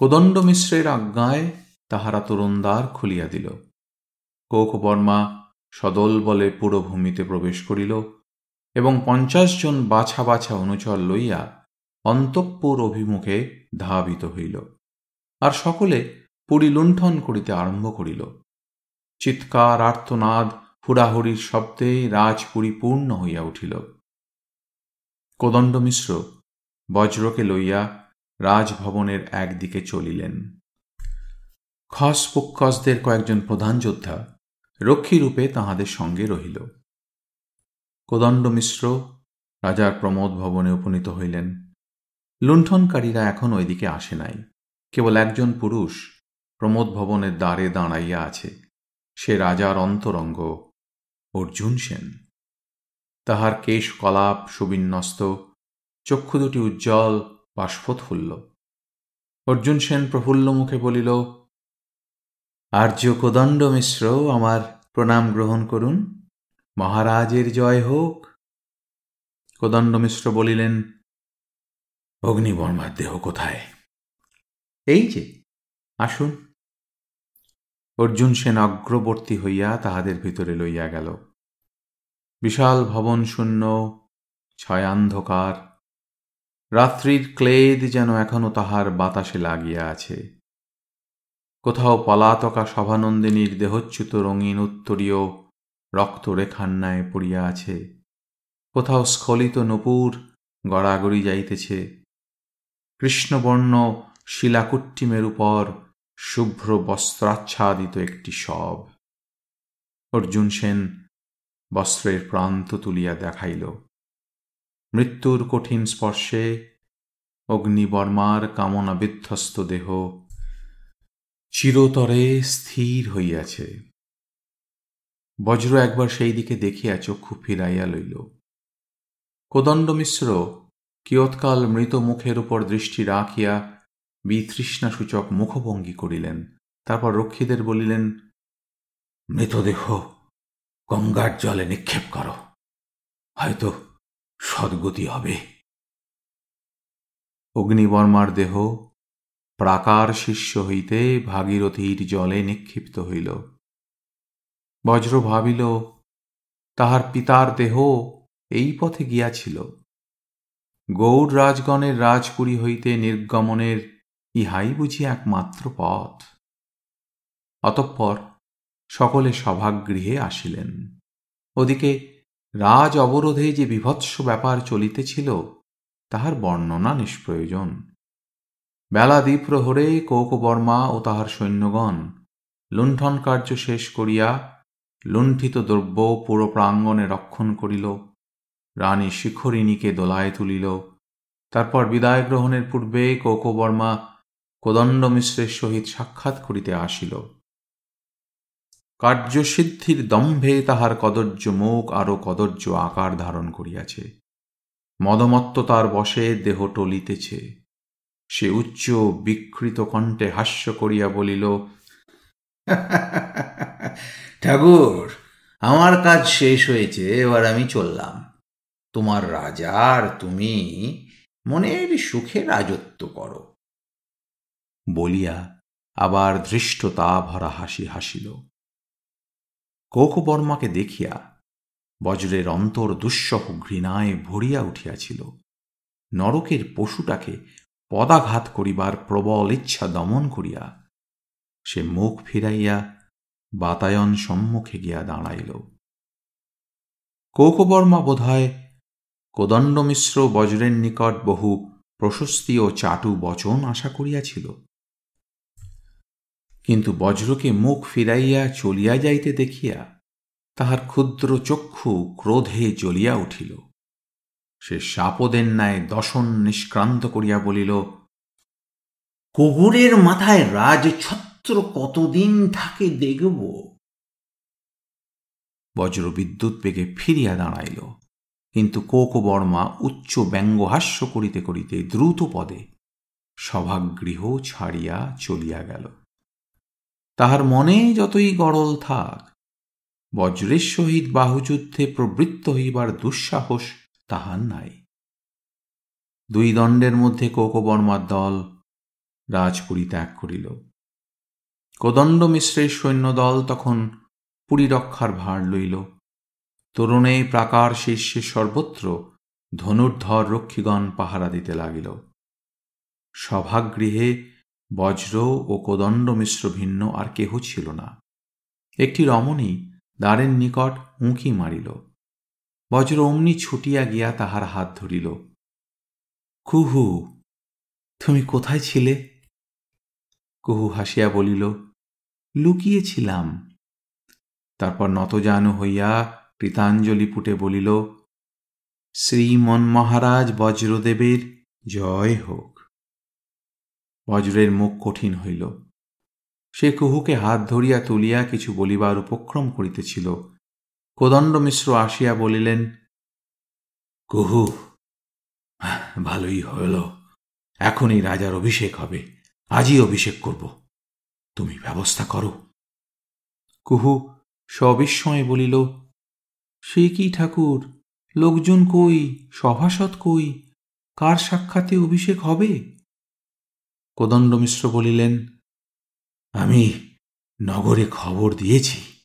কোদণ্ড মিশ্রের আজ্ঞায় তাহারা তরুণদ্বার খুলিয়া দিল। কৌকবর্মা সদল বলে পুরভূমিতে প্রবেশ করিল এবং পঞ্চাশ জন বাছা বাছা অনুচর লইয়া অন্তঃপুর অভিমুখে ধাবিত হইল আর সকলে পুরী লুণ্ঠন করিতে আরম্ভ করিল। চিৎকার, আর্তনাদ, হুড়াহুড়ির শব্দে রাজপুরী পূর্ণ হইয়া উঠিল। কোদণ্ড মিশ্র বজ্রকে লইয়া রাজভবনের একদিকে চলিলেন। খস পুক্ষসদের কয়েকজন প্রধান যোদ্ধা রক্ষীরূপে তাহাদের সঙ্গে রহিল। কোদণ্ড মিশ্র রাজার প্রমোদ ভবনে উপনীত হইলেন। লুণ্ঠনকারীরা এখন ওইদিকে আসে নাই। কেবল একজন পুরুষ প্রমোদ ভবনের দ্বারে দাঁড়াইয়া আছে। সে রাজার অন্তরঙ্গ অর্জুন সেন। তাহার কেশ কলাপ সুবিন্যস্ত, চক্ষু দুটি উজ্জ্বল বাষ্পোৎফুল্ল অর্জুন সেন প্রফুল্ল মুখে বলিল আর্য কোদণ্ড মিশ্র, আমার প্রণাম গ্রহণ করুন। মহারাজের জয় হোক। কোদণ্ড মিশ্র বলিলেন, অগ্নিবর্মার দেহ কোথায়? এই যে, আসুন। অর্জুন সেন অগ্রবর্তী হইয়া তাহাদের ভিতরে লইয়া গেল। বিশাল ভবন শূন্য ছয়ান্ধকার রাত্রির ক্লেদ যেন এখনও তাহার বাতাসে লাগিয়া আছে। কোথাও পলাতকা সভানন্দিনীর দেহচ্যুত রঙিন উত্তরীয় রক্তরেখার ন্যায় পড়িয়া আছে। কোথাও স্খলিত নপুর গড়াগড়ি যাইতেছে। কৃষ্ণবর্ণ শিলাকুট্টিমের উপর শুভ্র বস্ত্রাচ্ছাদিত একটি শব অর্জুন সেন বস্ত্রের প্রান্ত তুলিয়া দেখাইল। মৃত্যুর কঠিন স্পর্শে অগ্নিবর্মার কামনা বিধ্বস্ত দেহ চিরতরে স্থির হইয়াছে। বজ্র একবার সেই দিকে দেখিয়া চক্ষু ফিরাইয়া লইল। কোদণ্ড মিশ্র কিয়ৎকাল মৃত মুখের উপর দৃষ্টি রাখিয়া বিতৃষ্ণাসূচক মুখভঙ্গি করিলেন। তারপর রক্ষীদের বলিলেন, মৃতদেহ গঙ্গার জলে নিক্ষেপ করো। হয়তো সদ্গতি হবে। অগ্নিবর্মার দেহ প্রাকার শিষ্য হইতে ভাগীরথীর জলে নিক্ষিপ্ত হইল। বজ্র ভাবিল, তাহার পিতার দেহ এই পথে গিয়াছিল। গৌড় রাজগণের রাজপুরী হইতে নির্গমনের ইহাই বুঝি একমাত্র পথ। অতঃপর সকলে সভাগৃহে আসিলেন। ওদিকে রাজ অবরোধে যে বিভৎস ব্যাপার চলিতেছিল, তাহার বর্ণনা নিষ্প্রয়োজন। বেলা দ্বীপ্রহরে কৌকবর্মা ও তাহার সৈন্যগণ লুণ্ঠন কার্য শেষ করিয়া লুণ্ঠিত দ্রব্য পুরো প্রাঙ্গণে রক্ষণ করিল, রানী শিখরিণীকে দোলায় তুলিল। তারপর বিদায় গ্রহণের পূর্বে কৌকবর্মা কোদণ্ড মিশ্রের সহিত সাক্ষাৎ করিতে আসিল। কার্যসিদ্ধির দম্ভে তাহার কদর্য মুখ আরও কদর্য আকার ধারণ করিয়াছে। মদমত্ততার বসে দেহ টলিতেছে। সে উচ্চ বিকৃত কণ্ঠে হাস্য করিয়া বলিল ঠাকুর আমার কাজ শেষ হয়েছে এবার আমি চললাম। তোমার রাজার তুমি মনের সুখে রাজত্ব করো। বলিয়া আবার ধৃষ্টতা ভরা হাসি হাসিল। কৌকবর্মাকে দেখিয়া বজ্রের অন্তর দুঃসহ ঘৃণায় ভরিয়া উঠিয়াছিল। নরকের পশুটাকে পদাঘাত করিবার প্রবল ইচ্ছা দমন করিয়া সে মুখ ফিরাইয়া বাতায়ন সম্মুখে গিয়া দাঁড়াইল। কৌকবর্মা বোধহয় কোদণ্ড মিশ্র বজ্রের নিকট বহু প্রশস্তি ও চাটু বচন আশা করিয়াছিল। কিন্তু বজ্রকে মুখ ফিরাইয়া চলিয়া যাইতে দেখিয়া তাহার ক্ষুদ্র চক্ষু ক্রোধে জ্বলিয়া উঠিল। সে সাপদের ন্যায় দশন নিষ্ক্রান্ত করিয়া বলিল, কুকুরের মাথায় রাজছত্র কতদিন থাকে দেখব? বজ্র বিদ্যুৎ বেগে ফিরিয়া দাঁড়াইল, কিন্তু কোকবর্মা উচ্চ ব্যঙ্গহাস্য করিতে করিতে দ্রুত পদে সভাগৃহ ছাড়িয়া চলিয়া গেল। তাহার মনে যতই গড়ল থাক, বজ্রের সহিত বাহুযুদ্ধে প্রবৃত্ত হইবার দুঃসাহস তাহার নাই। দুই দণ্ডের মধ্যে কোকবর্মার দল রাজপুরী ত্যাগ করিল। কোদণ্ড মিশ্রের সৈন্যদল তখন পুরী রক্ষার ভার লইল। তরুণে প্রাকার শীর্ষে সর্বত্র ধনুর্ধর রক্ষীগণ পাহারা দিতে লাগিল। সভাগৃহে বজ্র ও কোদণ্ড মিশ্র ভিন্ন আর কেহ ছিল না। একটি রমণী দ্বারের নিকট উঁকি মারিল। বজ্র অমনি ছুটিয়া গিয়া তাহার হাত ধরিল। কুহু, তুমি কোথায় ছিলে? কুহু হাসিয়া বলিল, লুকিয়েছিলাম। তারপর নতজানু হইয়া কৃতাঞ্জলি পুটে বলিল শ্রীমন মহারাজ বজ্রদেবের জয় হোক। বজ্রের মুখ কঠিন হইল। সে কুহুকে হাত ধরিয়া তুলিয়া কিছু বলিবার উপক্রম করিতেছিল। কোদণ্ড মিশ্র আসিয়া বলিলেন, কুহু, ভালোই হইল। এখনই রাজার অভিষেক হবে। আজই অভিষেক করব। তুমি ব্যবস্থা করো। কুহু সবিস্ময়ে বলিল, সে কি ঠাকুর? লোকজন কই? সভাসদ কই? কার সাক্ষাতে অভিষেক হবে? কোদণ্ড মিশ্র বলিলেন, আমি নগরে খবর দিয়েছি।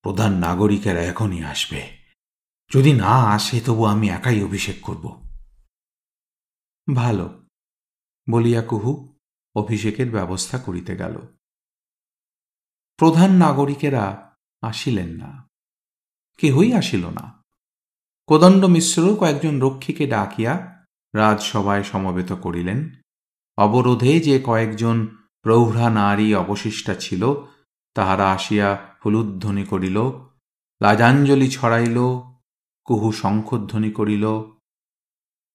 প্রধান নাগরিকেরা এখনই আসবে। যদি না আসে, তবু আমি একাই অভিষেক করব। ভালো, বলিয়া কুহু অভিষেকের ব্যবস্থা করিতে গেল। প্রধান নাগরিকেরা আসিলেন না। কেহই আসিল না। কোদণ্ড মিশ্র কয়েকজন রক্ষীকে ডাকিয়া রাজসভায় সমবেত করিলেন। অবরোধে যে কয়েকজন প্রৌঢ়া নারী অবশিষ্টা ছিল, তাহারা আসিয়া হুলুধ্বনি করিল, লাজাঞ্জলি ছড়াইল, কুহু শঙ্খধ্বনি করিল,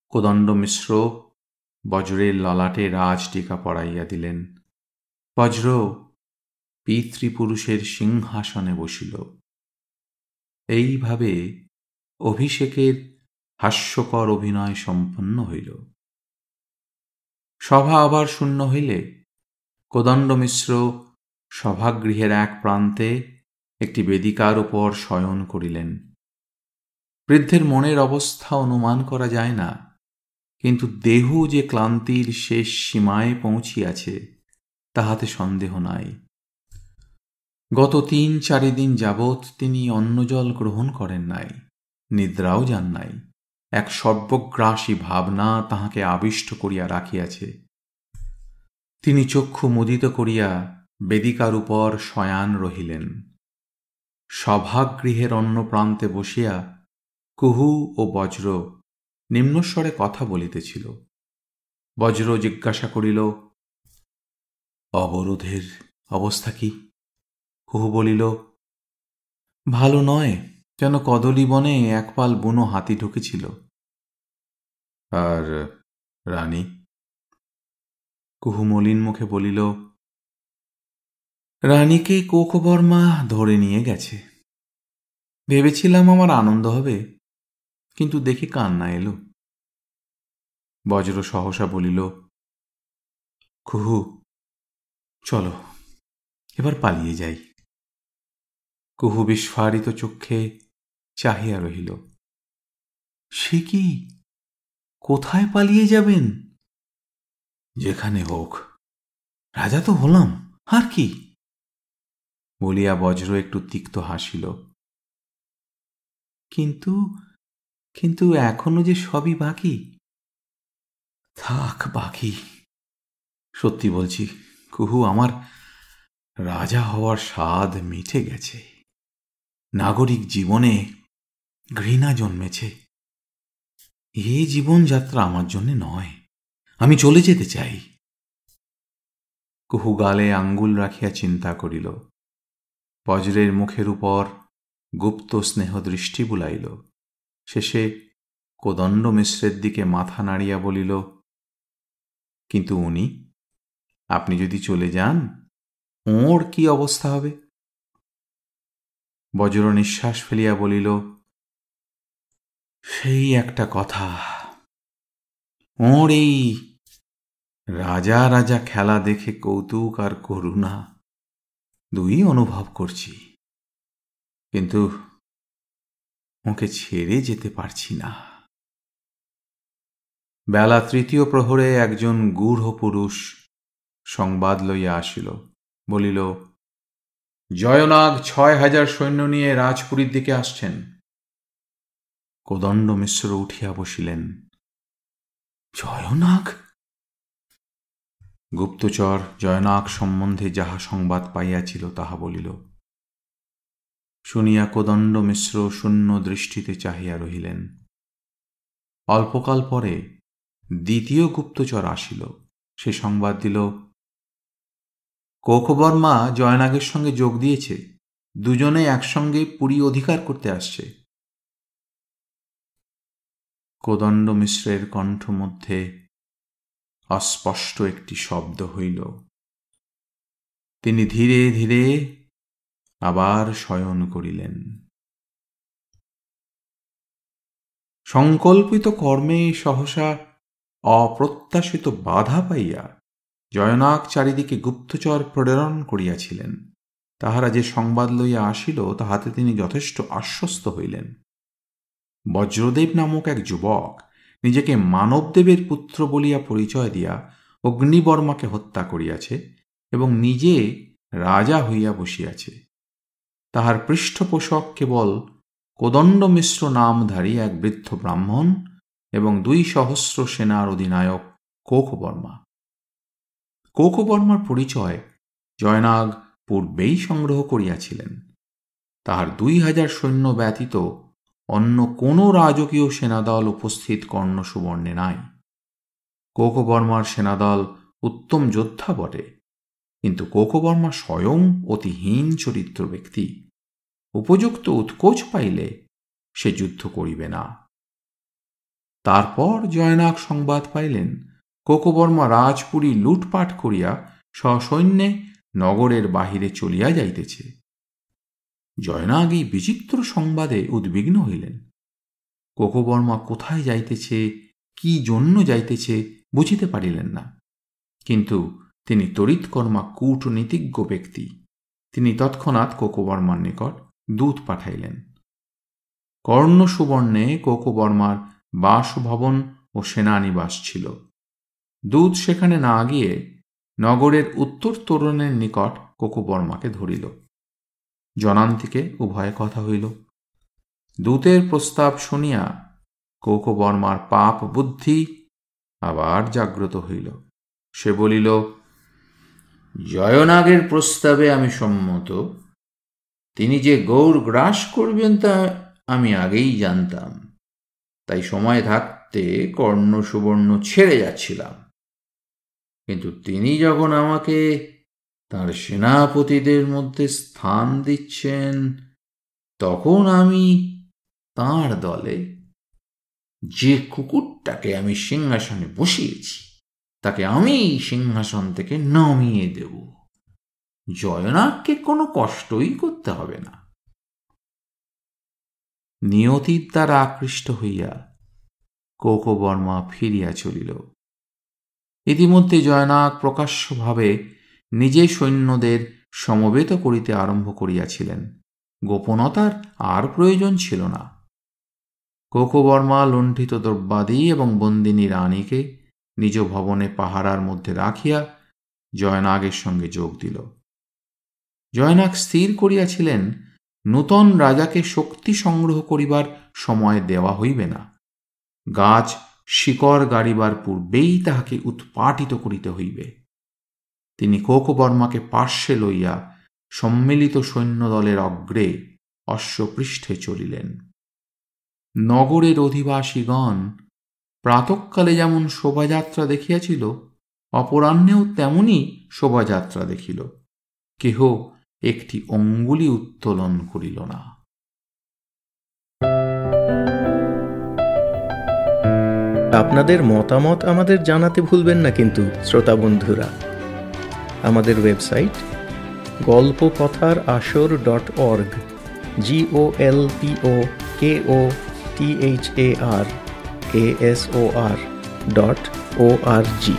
কোদণ্ড মিশ্র বজ্রের ললাটে রাজ টিকা পড়াইয়া দিলেন। বজ্র পিতৃপুরুষের সিংহাসনে বসিল। এইভাবে অভিষেকের হাস্যকর অভিনয় সম্পন্ন হইল। সভা আবার শূন্য হইলে কোদণ্ড মিশ্র সভাগৃহের এক প্রান্তে একটি বেদিকার উপর শয়ন করিলেন। বৃদ্ধের মনের অবস্থা অনুমান করা যায় না, কিন্তু দেহ যে ক্লান্তির শেষ সীমায় পৌঁছিয়াছে, তাহাতে সন্দেহ নাই। গত তিন চারিদিন যাবৎ তিনি অন্নজল গ্রহণ করেন নাই, নিদ্রাও যান নাই। এক সর্বগ্রাসী ভাবনা তাহাকে আবিষ্ট করিয়া রাখিয়াছে। তিনি চক্ষু মুদিত করিয়া বেদিকার উপর শয়ান রহিলেন। সভাগৃহের অন্য প্রান্তে বসিয়া কুহু ও বজ্র নিম্নস্বরে কথা বলিতেছিল। বজ্র জিজ্ঞাসা করিল, অবরোধের অবস্থা কি? কুহু বলিল, ভালো নয়। যেন কদলী বনে একপাল বুনো হাতি ঢুকেছিল? আর রানী? কুহু মলিন মুখে বলিল, রানীকে কোকবর্মা ধরে নিয়ে গেছে। ভেবেছিলাম আমার আনন্দ হবে, কিন্তু দেখি কান্না এলো। বজ্র সহসা বলিল, কুহু, চলো, এবার পালিয়ে যাই। কুহু বিস্ফারিত চক্ষে চাহিয়া রহিল। সে কি কোথায় পালিয়ে যাবেন? যেখানে হোক। রাজা তো হলাম, আর কি? বলিয়া বজ্র একটু তিক্ত হাসিল। কিন্তু কিন্তু এখনও যে সবই বাকি? থাক, বাকি। সত্যি বলছি, কুহু, আমার রাজা হওয়ার স্বাদ মিটে গেছে। নাগরিক জীবনে ঘৃণা জন্মেছে। এই জীবনযাত্রা আমার জন্য নয়। আমি চলে যেতে চাই। কুহু গালে আঙ্গুল রাখিয়া চিন্তা করিল। বজ্রের মুখের উপর গুপ্ত স্নেহ দৃষ্টি বুলাইল। শেষে কোদণ্ড মিশ্রের দিকে মাথা নাড়িয়া বলিল, কিন্তু উনি, আপনি যদি চলে যান, ওঁর কি অবস্থা হবে? বজ্র নিঃশ্বাস ফেলিয়া বলিল সেই একটা কথা। ওর এই রাজা রাজা খেলা দেখে কৌতুক আর করুণা দুই অনুভব করছি। কিন্তু ওকে ছেড়ে যেতে পারছি না। বেলা তৃতীয় প্রহরে একজন গূঢ় পুরুষ সংবাদ লইয়া আসিল, বলিল, জয়নাগ ছয় হাজার সৈন্য নিয়ে রাজপুরীর দিকে আসছেন। কোদণ্ড মিশ্র উঠিয়া বসিলেন। জয়নাগ? গুপ্তচর জয়নাগ সম্বন্ধে যাহা সংবাদ পাইয়াছিল তাহা বলিল শুনিয়া কোদণ্ড মিশ্র শূন্য দৃষ্টিতে চাহিয়া রহিলেন। অল্পকাল পরে দ্বিতীয় গুপ্তচর আসিল। সে সংবাদ দিল কোকবর্মা জয়নাগের সঙ্গে যোগ দিয়েছে দুজনে একসঙ্গে পুরী অধিকার করতে আসছে। কোদণ্ড মিশ্রের কণ্ঠ মধ্যে অস্পষ্ট একটি শব্দ হইল। তিনি ধীরে ধীরে আবার শয়ন করিলেন। সংকল্পিত কর্মে সহসা অপ্রত্যাশিত বাধা পাইয়া জয়নাক চারিদিকে গুপ্তচর প্রেরণ করিয়াছিলেন। তাহারা যে সংবাদ লইয়া আসিল, তাহাতে তিনি যথেষ্ট আশ্বস্ত হইলেন। বজ্রদেব নামক এক যুবক নিজেকে মানবদেবের পুত্র বলিয়া পরিচয় দিয়া অগ্নিবর্মাকে হত্যা করিয়াছে এবং নিজে রাজা হইয়া বসিয়াছে। তাহার পৃষ্ঠপোষক কেবল কোদণ্ড মিশ্র নামধারী এক বৃদ্ধ ব্রাহ্মণ এবং দুই সহস্র সেনার অধিনায়ক কোকবর্মা। কোকবর্মার পরিচয় জয়নাগ পূর্বেই সংগ্রহ করিয়াছিলেন। তাহার দুই হাজার সৈন্য ব্যতীত অন্য কোনো রাজকীয় সেনাদল উপস্থিত কর্ণ সুবর্ণে নাই। কোকবর্মার সেনাদল উত্তম যোদ্ধা বটে, কিন্তু কোকবর্মা স্বয়ং অতিহীন চরিত্র ব্যক্তি। উপযুক্ত উৎকোচ পাইলে সে যুদ্ধ করিবে না। তারপর জয়নাক সংবাদ পাইলেন, কোকবর্মা রাজপুরী লুটপাট করিয়া সসৈন্যে নগরের বাহিরে চলিয়া যাইতেছে। জয়নাগ বিচিত্র সংবাদে উদ্বিগ্ন হইলেন। কোকবর্মা কোথায় যাইতেছে, কি জন্য যাইতেছে বুঝিতে পারিলেন না। কিন্তু তিনি তড়িৎকর্মা কূটনীতিজ্ঞ ব্যক্তি। তিনি তৎক্ষণাৎ কোকবর্মার নিকট দূত পাঠাইলেন। কর্ণ সুবর্ণে কোকবর্মার বাসভবন ও ও সেনানিবাস ছিল। দূত সেখানে না গিয়ে নগরের উত্তর তোরণের নিকট কোকুবর্মাকে ধরিল। জনান্তিকে উভয়ে কথা হইল। দূতের প্রস্তাব শুনিয়া কৌকবর্মার পাপ বুদ্ধি আবার জাগ্রত হইল। সে বলিল, জয়নাগের প্রস্তাবে আমি সম্মত। তিনি যে গৌর গ্রাস করবেন তা আমি আগেই জানতাম। তাই সময় থাকতে কর্ণ সুবর্ণ ছেড়ে যাচ্ছিলাম। কিন্তু তিনি যখন আমাকে তার সেনাপতিদের মধ্যে স্থান দিচ্ছেন, তখন আমি তার দলে যে কুকুরটাকে আমি সিংহাসনে বসিয়েছি, তাকে আমি সিংহাসন থেকে নামিয়ে দেব। জয়নাথকে কোনো কষ্টই করতে হবে না। নিয়তির দ্বারা আকৃষ্ট হইয়া কৌকবর্মা ফিরিয়া চলিল। ইতিমধ্যে জয়নাক প্রকাশ্যভাবে নিজে সৈন্যদের সমবেত করিতে আরম্ভ করিয়াছিলেন। গোপনতার আর প্রয়োজন ছিল না। কোকবর্মা লুণ্ঠিত দ্রব্যাদি এবং বন্দিনী রানীকে নিজ ভবনে পাহারার মধ্যে রাখিয়া জয়নাগের সঙ্গে যোগ দিল। জয়নাগ স্থির করিয়াছিলেন, নূতন রাজাকে শক্তি সংগ্রহ করিবার সময় দেওয়া হইবে না। গাছ শিকড় গাড়িবার পূর্বেই তাহাকে উৎপাটিত করিতে হইবে। তিনি কোকবর্মাকে পার্শ্বে লইয়া সম্মিলিত সৈন্যদলের অগ্রে অশ্বপৃষ্ঠে চলিলেন। নগরের অধিবাসীগণ প্রাতকালে যেমন শোভাযাত্রা দেখিয়াছিল, অপরাহ্নেও তেমনি শোভাযাত্রা দেখিল। কেহ একটি অঙ্গুলি উত্তোলন করিল না। আপনাদের মতামত আমাদের জানাতে ভুলবেন না কিন্তু, শ্রোতা বন্ধুরা। আমাদের ওয়েবসাইট গল্প কথার আসর dot org G O L P O K O T H A R A S O R dot O R G